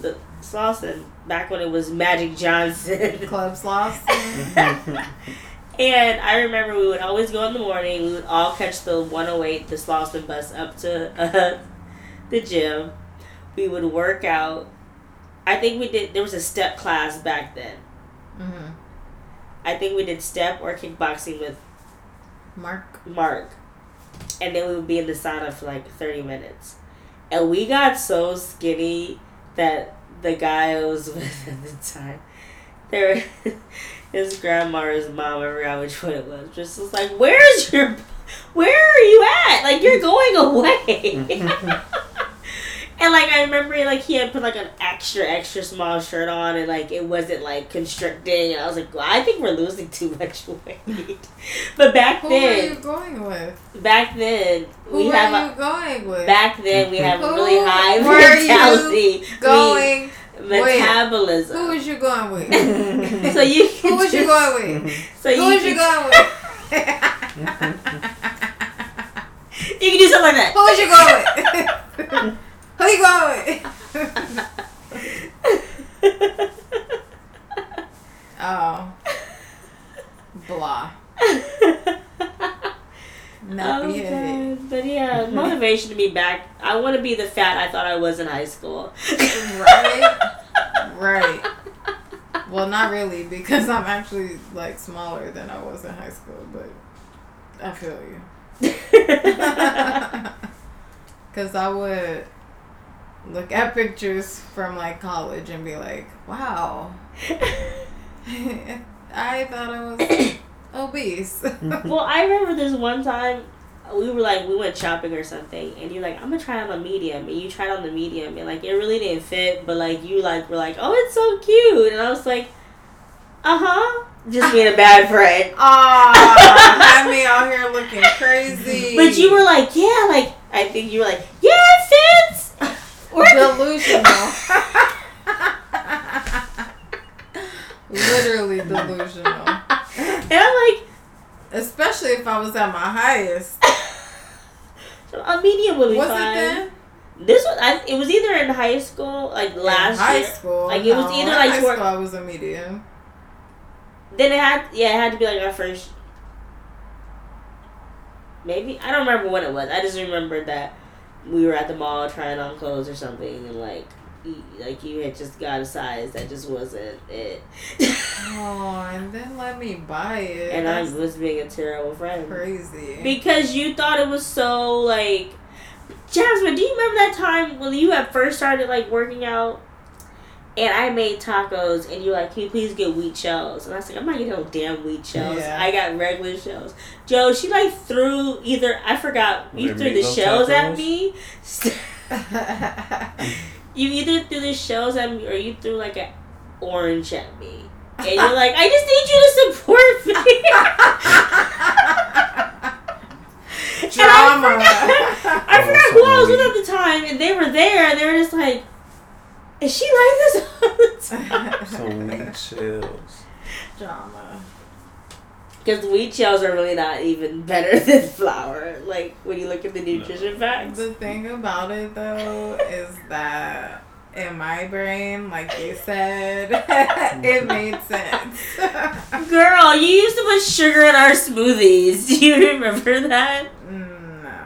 The Slauson, back when it was Magic Johnson. Club sloss. And I remember we would always go in the morning. We would all catch the 108, the Slauson bus up to uh, the gym. We would work out. I think we did. There was a step class back then. Mm-hmm. I think we did step or kickboxing with Mark. Mark, and then we would be in the sauna for like thirty minutes, and we got so skinny that the guy I was with at the time, there, his grandma or his mom, I forgot which one it was, just was like, "Where's your, where are you at? Like you're going away." And like I remember, like he had put like an extra extra small shirt on, and like it wasn't like constricting. And I was like, well, I think we're losing too much weight. but back then Who then, are you going with? back then Who we are have you going with? back then we have Who really high mentality. going. Metabolism. Who was you going with? so you Who was you going with? So Who you was you going with? You can do something like that. Who was you going with? Going with? Oh, blah. Nappy Oh. God. But yeah, motivation to be back. I want to be the fat I thought I was in high school. Right? Right. Well, not really, because I'm actually like smaller than I was in high school, but I feel you. Because I would look at pictures from like college and be like, wow, I thought I was obese. well, I remember this one time we were like we went shopping or something, and you're like, I'm gonna try on a medium, and you tried on the medium, and like it really didn't fit, but like you like were like, oh, it's so cute, and I was like, uh huh, just being a bad friend. Aw, had me out here looking crazy. But you were like, yeah, like I think you were like, yeah, it fits. Delusional. Literally delusional. and I'm like, Especially if I was at my highest. so a medium would be Was fine. it then? This was I, it was either in high school, like last in high year. school. Like, it was No, either, like, high school. I was a medium. Then it had yeah, it had to be like our first. Maybe I don't remember what it was. I just remember that we were at the mall trying on clothes or something, and like, like you had just got a size that just wasn't it, Oh, and then let me buy it. and I was being a terrible friend crazy. because you thought it was so like. Jasmine, do you remember that time when you had first started like working out? And I made tacos, and you were like, "Can you please get wheat shells?" And I was like, "I'm not getting no damn wheat shells. Yeah. I got regular shells." Joe, she like threw either I forgot you Wait, threw the meatloaf shells at me. you either threw the shells at me or you threw like an orange at me, and you're like, "I just need you to support me." Drama. I forgot, I forgot who I was with at the time, and they were there, and they were just like, "Is she like this all the time?" Some wheat shells. Drama. Because wheat shells are really not even better than flour. Like when you look at the nutrition facts. The thing about it though is that in my brain, like you said, it made sense. Girl, you used to put sugar in our smoothies. Do you remember that? Mm, no.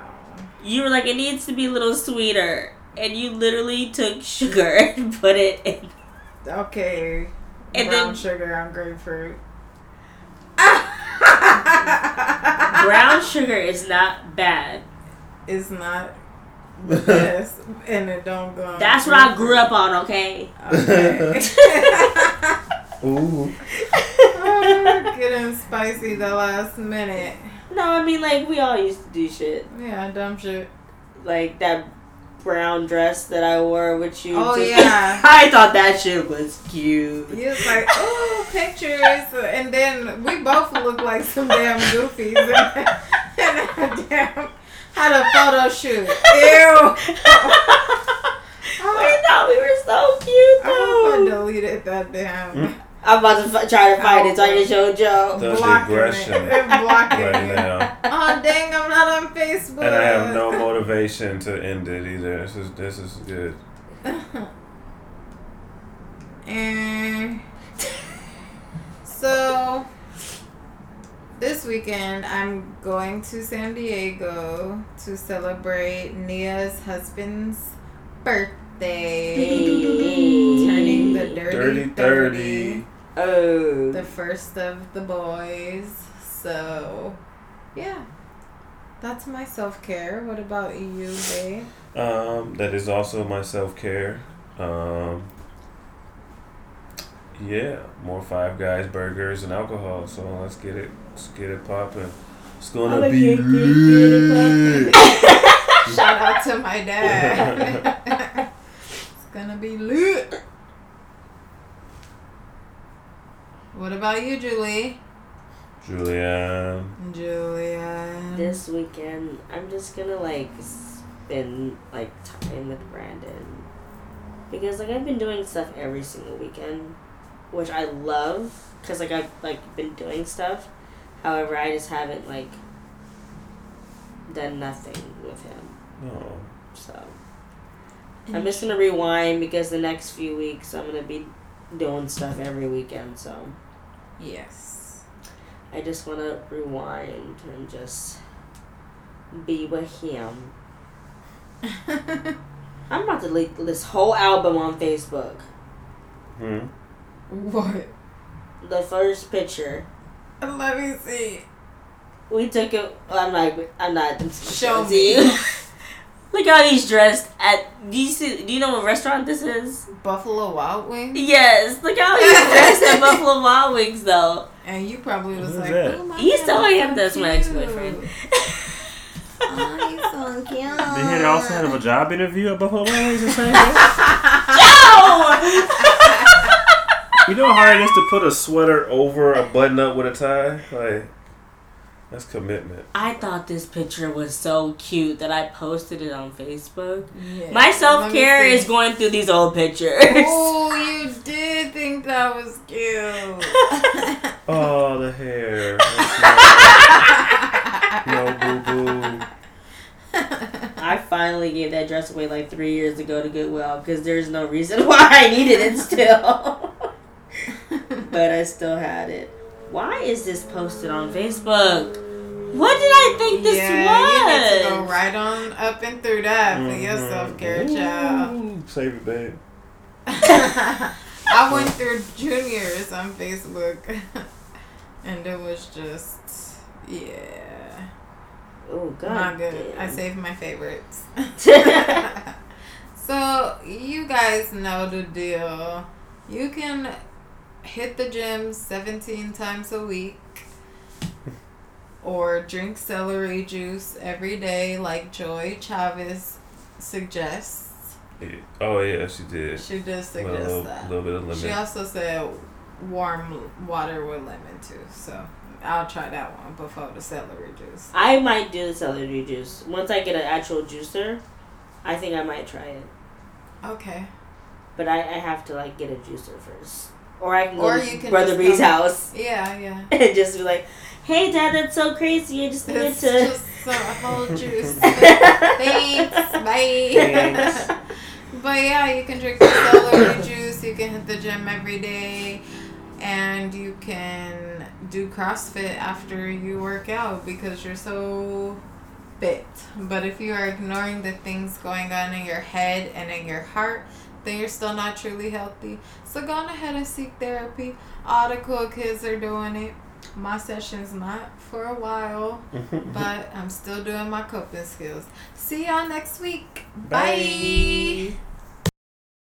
You were like, it needs to be a little sweeter, and you literally took sugar and put it in. Okay. And Brown then- sugar on grapefruit. Brown sugar is not bad. It's not yes, and it don't go. on That's what I grew up on. Okay. Okay. Ooh. Oh, Getting spicy the last minute. No, I mean like we all used to do shit Yeah, dumb shit. like that brown dress that I wore with you. Oh, just- yeah. I thought that shit was cute. He was like, oh, pictures. And then we both look like some damn goofies. And, and damn, had a photo shoot. Ew. we thought we were so cute I hope I though. deleted that damn. Mm. I'm about to f- try to find it so I can show Joe. That's blocking aggression it. Blocking right it. now. Oh, dang, I'm not on Facebook. And I have no motivation to end it either. This is this is good. and eh. so, this weekend I'm going to San Diego to celebrate Nia's husband's birthday. Turning the dirty, Dirty 30. 30. Oh. The first of the boys. So, yeah. That's my self care. What about you, babe? Um, that is also my self care. Um, yeah, more Five Guys burgers and alcohol. So let's get it, let's get it popping. It's gonna be lit. Shout out to my dad. it's gonna be lit. What about you, Julie? Julianne. Julia. This weekend, I'm just gonna like spend like time with Brandon because like I've been doing stuff every single weekend, which I love because like I've like been doing stuff. However, I just haven't like done nothing with him. Oh, So I'm just gonna rewind because the next few weeks I'm gonna be doing stuff every weekend. So Yes. I just wanna rewind and just be with him. I'm about to leak this whole album on Facebook. hmm. what? The first picture Let me see. we took it. I'm not. I'm not. Show me. You. Look how he's dressed at. Do you see? Do you know what restaurant this is? Buffalo Wild Wings. Yes. Look how he's dressed at Buffalo Wild Wings though. And you probably was Who's like, that? oh my He's God, telling him so that's my ex-boyfriend. oh, he's so cute. Did he also have a job interview at Buffalo Wild Wings the same day? Oh! You know how hard it is to put a sweater over a button up with a tie? Like, that's commitment. I thought this picture was so cute that I posted it on Facebook. Yeah. My self care is going through these old pictures. Oh, you did think that was cute. Oh, the hair. No boo boo. I finally gave that dress away like three years ago to Goodwill because there's no reason why I needed it still. but I still had it. Why is this posted on Facebook? What did I think this yeah, was? you need to go right on up and through that for your Mhm. self care, child. Save it, babe. I went through juniors on Facebook, and it was just yeah, Oh God. not good. I saved my favorites. so you guys know the deal. You can hit the gym 17 times a week. Or drink celery juice every day, like Joy Chavez suggests. Yeah. Oh, yeah, she did. She does A suggest little, that. little bit of lemon. She also said warm water with lemon too. So I'll try that one before the celery juice. I might do the celery juice once I get an actual juicer. I think I might try it, Okay. but I, I have to like get a juicer first, or I can go Or to you can Brother just Bree's come- house Yeah, yeah. and just be like, "Hey, Dad, that's so crazy. I just needed It's to." just a whole juice. Thanks. Bye. Thanks. but yeah, you can drink the celery juice. You can hit the gym every day. And you can do CrossFit after you work out because you're so fit. But if you are ignoring the things going on in your head and in your heart, then you're still not truly healthy. So go on ahead and seek therapy. All the cool kids are doing it. My session's not for a while, but I'm still doing my coping skills. See y'all next week. Bye. Bye.